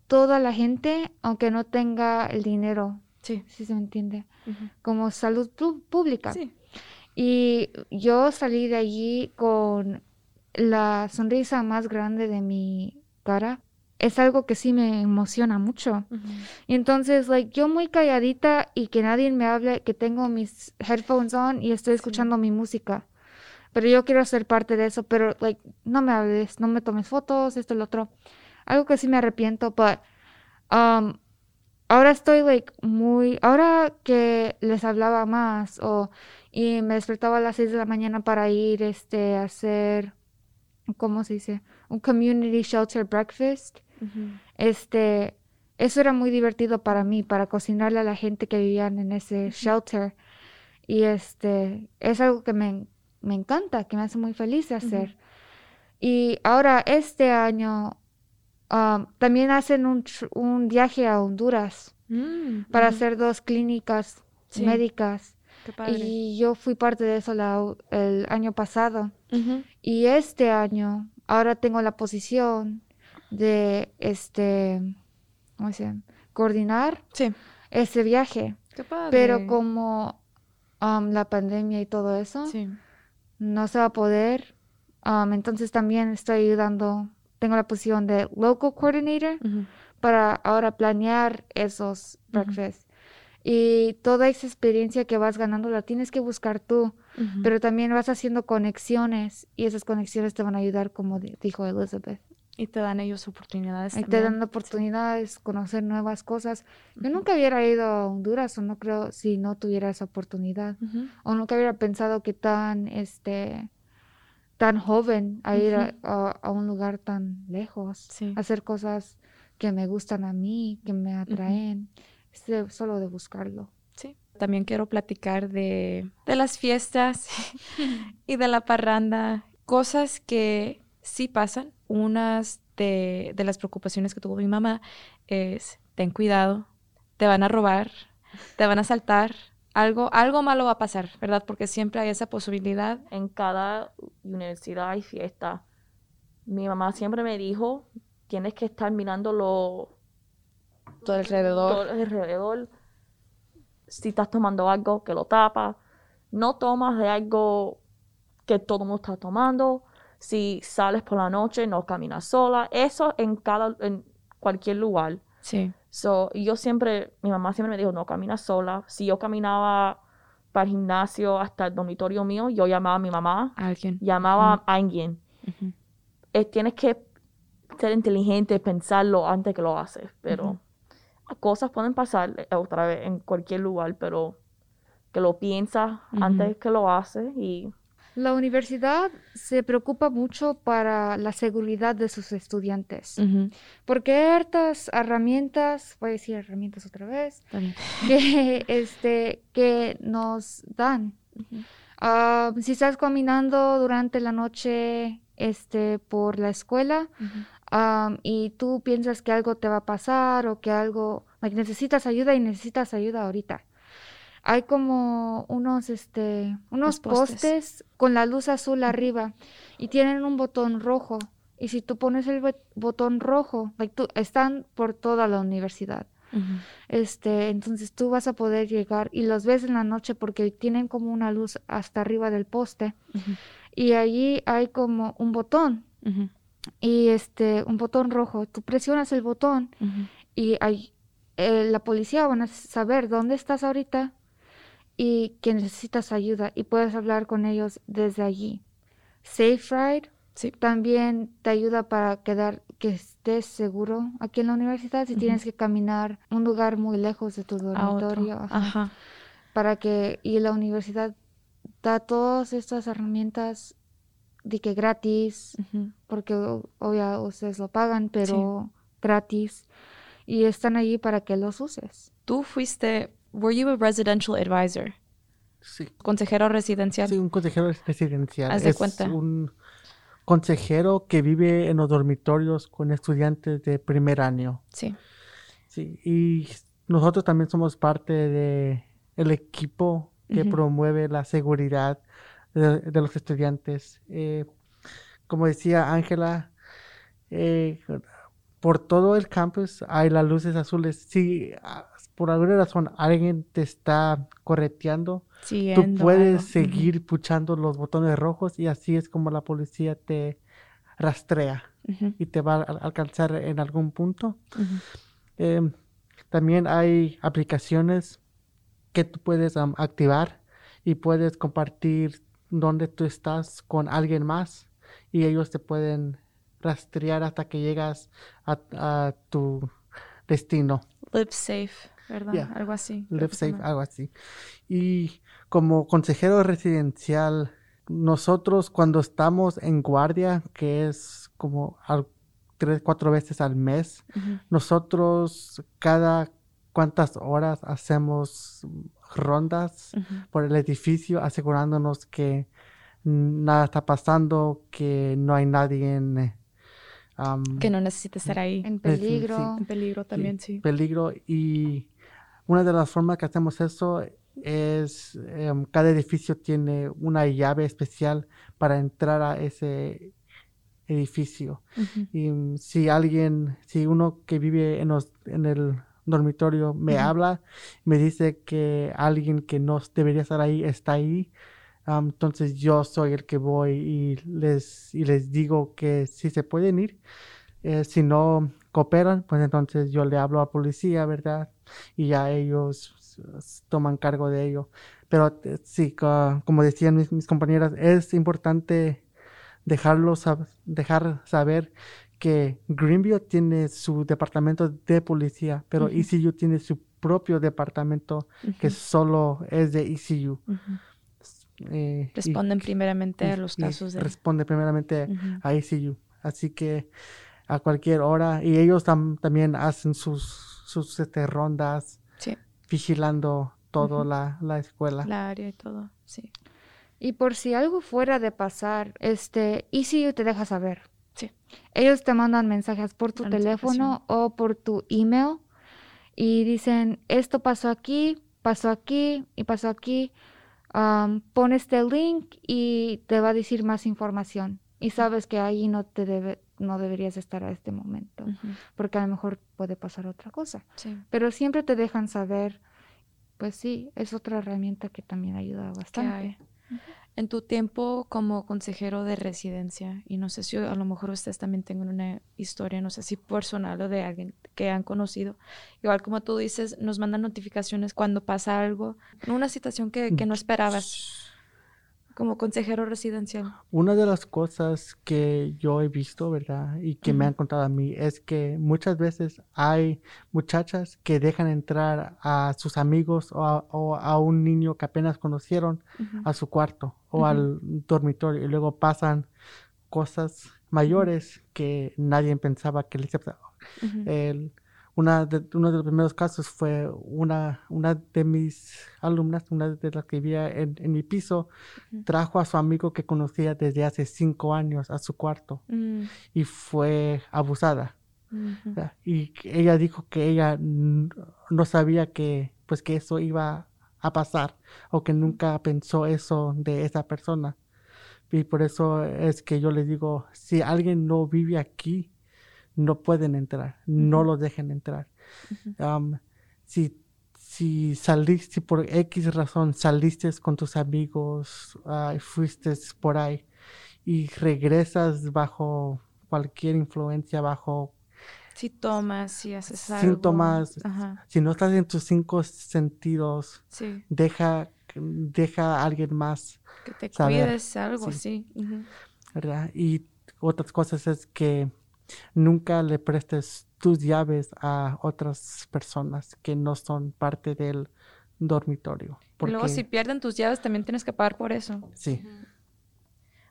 toda la gente aunque no tenga el dinero, Sí. si se me entiende, como salud pública. Sí. Y yo salí de allí con la sonrisa más grande de mi cara. Es algo que sí me emociona mucho. Y entonces, like, yo muy calladita y que nadie me hable, que tengo mis headphones on y estoy escuchando mi música. Pero yo quiero ser parte de eso, pero, like, no me hables, no me tomes fotos, esto y lo otro. Algo que sí me arrepiento, but, um, ahora estoy, like, muy, ahora que les hablaba más o, y me despertaba a las 6 de la mañana para ir, este, a hacer, ¿cómo se dice? Un community shelter breakfast Este, eso era muy divertido para mí, para cocinarle a la gente que vivían en ese shelter. Y este, es algo que me, me encanta, que me hace muy feliz de hacer. Y ahora, este año, um, también hacen un, un viaje a Honduras Mm, para hacer dos clínicas Sí. médicas. Qué padre. Y yo fui parte de eso la- el año pasado. Y este año, ahora tengo la posición de, este, ¿cómo? Coordinar Sí. ese viaje. Qué padre. Pero como um, la pandemia y todo eso, Sí. no se va a poder. Um, entonces también estoy ayudando, tengo la posición de local coordinator para ahora planear esos breakfasts. Y toda esa experiencia que vas ganando la tienes que buscar tú pero también vas haciendo conexiones y esas conexiones te van a ayudar, como di- dijo Elizabeth. Y te dan ellos oportunidades Y te dan oportunidades, conocer nuevas cosas. Yo nunca hubiera ido a Honduras o no creo si no tuviera esa oportunidad. O nunca hubiera pensado que tan, este, tan joven a ir a, a- a un lugar tan lejos, Sí. hacer cosas que me gustan a mí, que me atraen, Es de- solo de buscarlo. Sí. También quiero platicar de, de las fiestas y de la parranda, cosas que sí pasan. Unas de, de las preocupaciones que tuvo mi mamá es, ten cuidado, te van a robar, te van a asaltar, algo, algo malo va a pasar, ¿verdad? Porque siempre hay esa posibilidad. En cada universidad hay fiesta. Mi mamá siempre me dijo, tienes que estar mirando lo Todo alrededor. todo alrededor. Si estás tomando algo, que lo tapas. No tomas de algo que todo el mundo está tomando. Si sales por la noche, no caminas sola. Eso en cada, en cualquier lugar. Sí. So, yo siempre, mi mamá siempre me dijo, no caminas sola. Si yo caminaba para el gimnasio hasta el dormitorio mío, yo llamaba a mi mamá, Alguien. llamaba a alguien. Eh, tienes que ser inteligente, pensarlo antes que lo haces, pero cosas pueden pasar eh, otra vez en cualquier lugar, pero que lo piensas antes que lo haces y La universidad se preocupa mucho para la seguridad de sus estudiantes, Ujú. porque hay hartas herramientas, voy a decir herramientas otra vez, que, este, que nos dan. Ah, si estás caminando durante la noche este, por la escuela am, y tú piensas que algo te va a pasar o que algo, like, necesitas ayuda y necesitas ayuda ahorita. Hay como unos, este, unos postes. con la luz azul arriba y tienen un botón rojo. Y si tú pones el botón rojo, están por toda la universidad. Este, entonces tú vas a poder llegar y los ves en la noche porque tienen como una luz hasta arriba del poste y allí hay como un botón y este un botón rojo. Tú presionas el botón y hay, eh, la policía van a saber dónde estás ahorita y que necesitas ayuda y puedes hablar con ellos desde allí. Safe Ride también te ayuda para quedar que estés seguro aquí en la universidad si tienes que caminar un lugar muy lejos de tu dormitorio. Para que, y la universidad da todas estas herramientas de que gratis, porque obvio ustedes lo pagan, pero gratis, y están allí para que los uses. Tú fuiste, were you a residential advisor? Sí. Consejero residencial. Sí, un consejero residencial. Haz de cuenta. un consejero que vive en los dormitorios con estudiantes de primer año. Sí. Sí, y nosotros también somos parte de el equipo que promueve la seguridad de, los estudiantes. Eh, como decía Ángela, eh, por todo el campus hay las luces azules. Si por alguna razón alguien te está correteando, tú puedes seguir puchando los botones rojos y así es como la policía te rastrea y te va a alcanzar en algún punto. Em, también hay aplicaciones que tú puedes activar y puedes compartir dónde tú estás con alguien más y ellos te pueden rastrear hasta que llegas a tu destino. Live safe. ¿Verdad? Algo así. Live safe, algo así. Y como consejero residencial, nosotros cuando estamos en guardia, que es como tres, cuatro veces al mes, nosotros cada cuántas horas hacemos rondas por el edificio asegurándonos que nada está pasando, que no hay nadie en... que no necesita estar ahí. En peligro. En peligro también, sí. Peligro y una de las formas que hacemos eso es, em, cada edificio tiene una llave especial para entrar a ese edificio. Y mm, si alguien, si uno que vive en, en el dormitorio me habla, me dice que alguien que no debería estar ahí está ahí, entonces yo soy el que voy y les, y les digo que sí se pueden ir. Eh, si no cooperan, pues entonces yo le hablo a la policía, ¿verdad? y ya ellos toman cargo de ello. Pero eh, sí, como decían mis, compañeras, es importante dejarlos dejar saber que Greenville tiene su departamento de policía, pero ECU tiene su propio departamento que solo es de ECU. Eh, Responden primeramente a los casos de... Responde primeramente a ECU. Así que a cualquier hora, y ellos también hacen sus sus este, rondas, vigilando toda la, la, escuela. La área y todo, sí. Y por si algo fuera de pasar, este, ECU te deja saber. Sí. Ellos te mandan mensajes por tu teléfono o por tu email y dicen, esto pasó aquí, pasó aquí y pasó aquí. Um, pon este link y te va a decir más información. Y sabes que ahí no te debe, no deberías estar a este momento, porque a lo mejor puede pasar otra cosa. Pero siempre te dejan saber, pues sí, es otra herramienta que también ayuda bastante. En tu tiempo como consejero de residencia, y no sé si a lo mejor ustedes también tengan una historia, no sé si personal o de alguien que han conocido, igual como tú dices, nos mandan notificaciones cuando pasa algo, una situación que, que no esperabas como consejero residencial? Una de las cosas que yo he visto, ¿verdad? Y que me han contado a mí es que muchas veces hay muchachas que dejan entrar a sus amigos o a, un niño que apenas conocieron a su cuarto o al dormitorio y luego pasan cosas mayores que nadie pensaba que les... El, una de, uno de los primeros casos fue una, una de mis alumnas, una de las que vivía en, mi piso, trajo a su amigo que conocía desde hace cinco años a su cuarto mm. y fue abusada. Y ella dijo que ella no sabía que, pues, que eso iba a a pasar o que nunca pensó eso de esa persona. Y por eso es que yo les digo, si alguien no vive aquí, no pueden entrar, no lo dejen entrar. si, si saliste, si por X razón saliste con tus amigos, y fuiste por ahí y regresas bajo cualquier influencia, bajo si tomas, si haces síntomas, si no estás en tus cinco sentidos, deja, deja a alguien más. Que te cuides, algo así. ¿Verdad? Y otras cosas es que nunca le prestes tus llaves a otras personas que no son parte del dormitorio. Porque... Luego, si pierden tus llaves, también tienes que pagar por eso. Sí.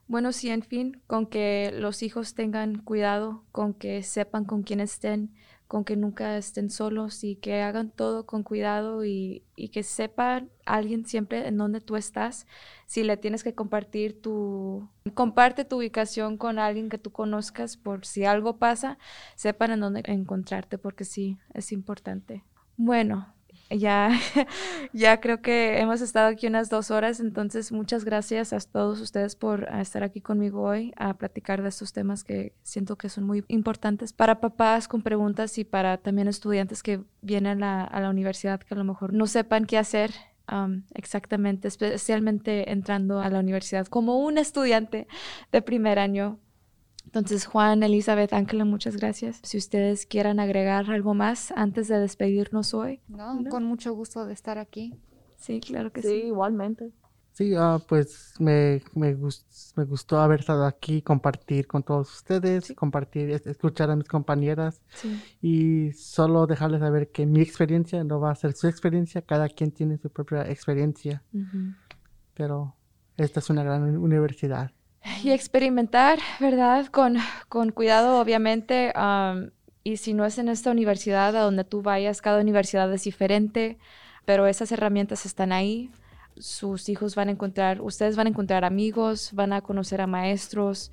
Bueno, sí, en fin, con que los hijos tengan cuidado, con que sepan con quién estén, con que nunca estén solos y que hagan todo con cuidado y, que sepan alguien siempre en dónde tú estás. Si le tienes que compartir tu, comparte tu ubicación con alguien que tú conozcas por si algo pasa, sepan en dónde encontrarte porque sí, es importante. Bueno, ya, ya creo que hemos estado aquí unas dos horas, entonces muchas gracias a todos ustedes por estar aquí conmigo hoy a platicar de estos temas que siento que son muy importantes para papás con preguntas y para también estudiantes que vienen a, la universidad que a lo mejor no sepan qué hacer exactamente, especialmente entrando a la universidad como un estudiante de primer año entonces, Juan, Elizabeth, Ángela, muchas gracias. Si ustedes quieran agregar algo más antes de despedirnos hoy. No, con mucho gusto de estar aquí. Sí, claro que sí. Sí, igualmente. Sí, ah, pues me, me, gustó haber estado aquí, compartir con todos ustedes, compartir, escuchar a mis compañeras y solo dejarles saber que mi experiencia no va a ser su experiencia, cada quien tiene su propia experiencia, pero esta es una gran universidad y experimentar, ¿verdad? Con, con cuidado, obviamente. y si no es en esta universidad a donde tú vayas, cada universidad es diferente, pero esas herramientas están ahí. Sus hijos van a encontrar, ustedes van a encontrar amigos, van a conocer a maestros,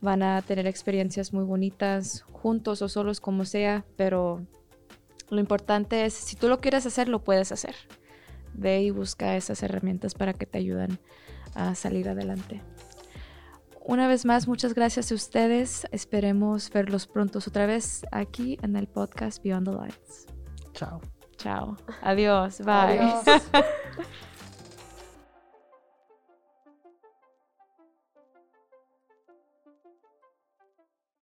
van a tener experiencias muy bonitas, juntos o solos, como sea, pero lo importante es, si tú lo quieres hacer, lo puedes hacer. Ve y busca esas herramientas para que te ayuden a salir adelante. Una vez más, muchas gracias a ustedes. Esperemos verlos pronto otra vez aquí en el podcast Beyond the Lights. Chao. Chao. Adiós. Bye.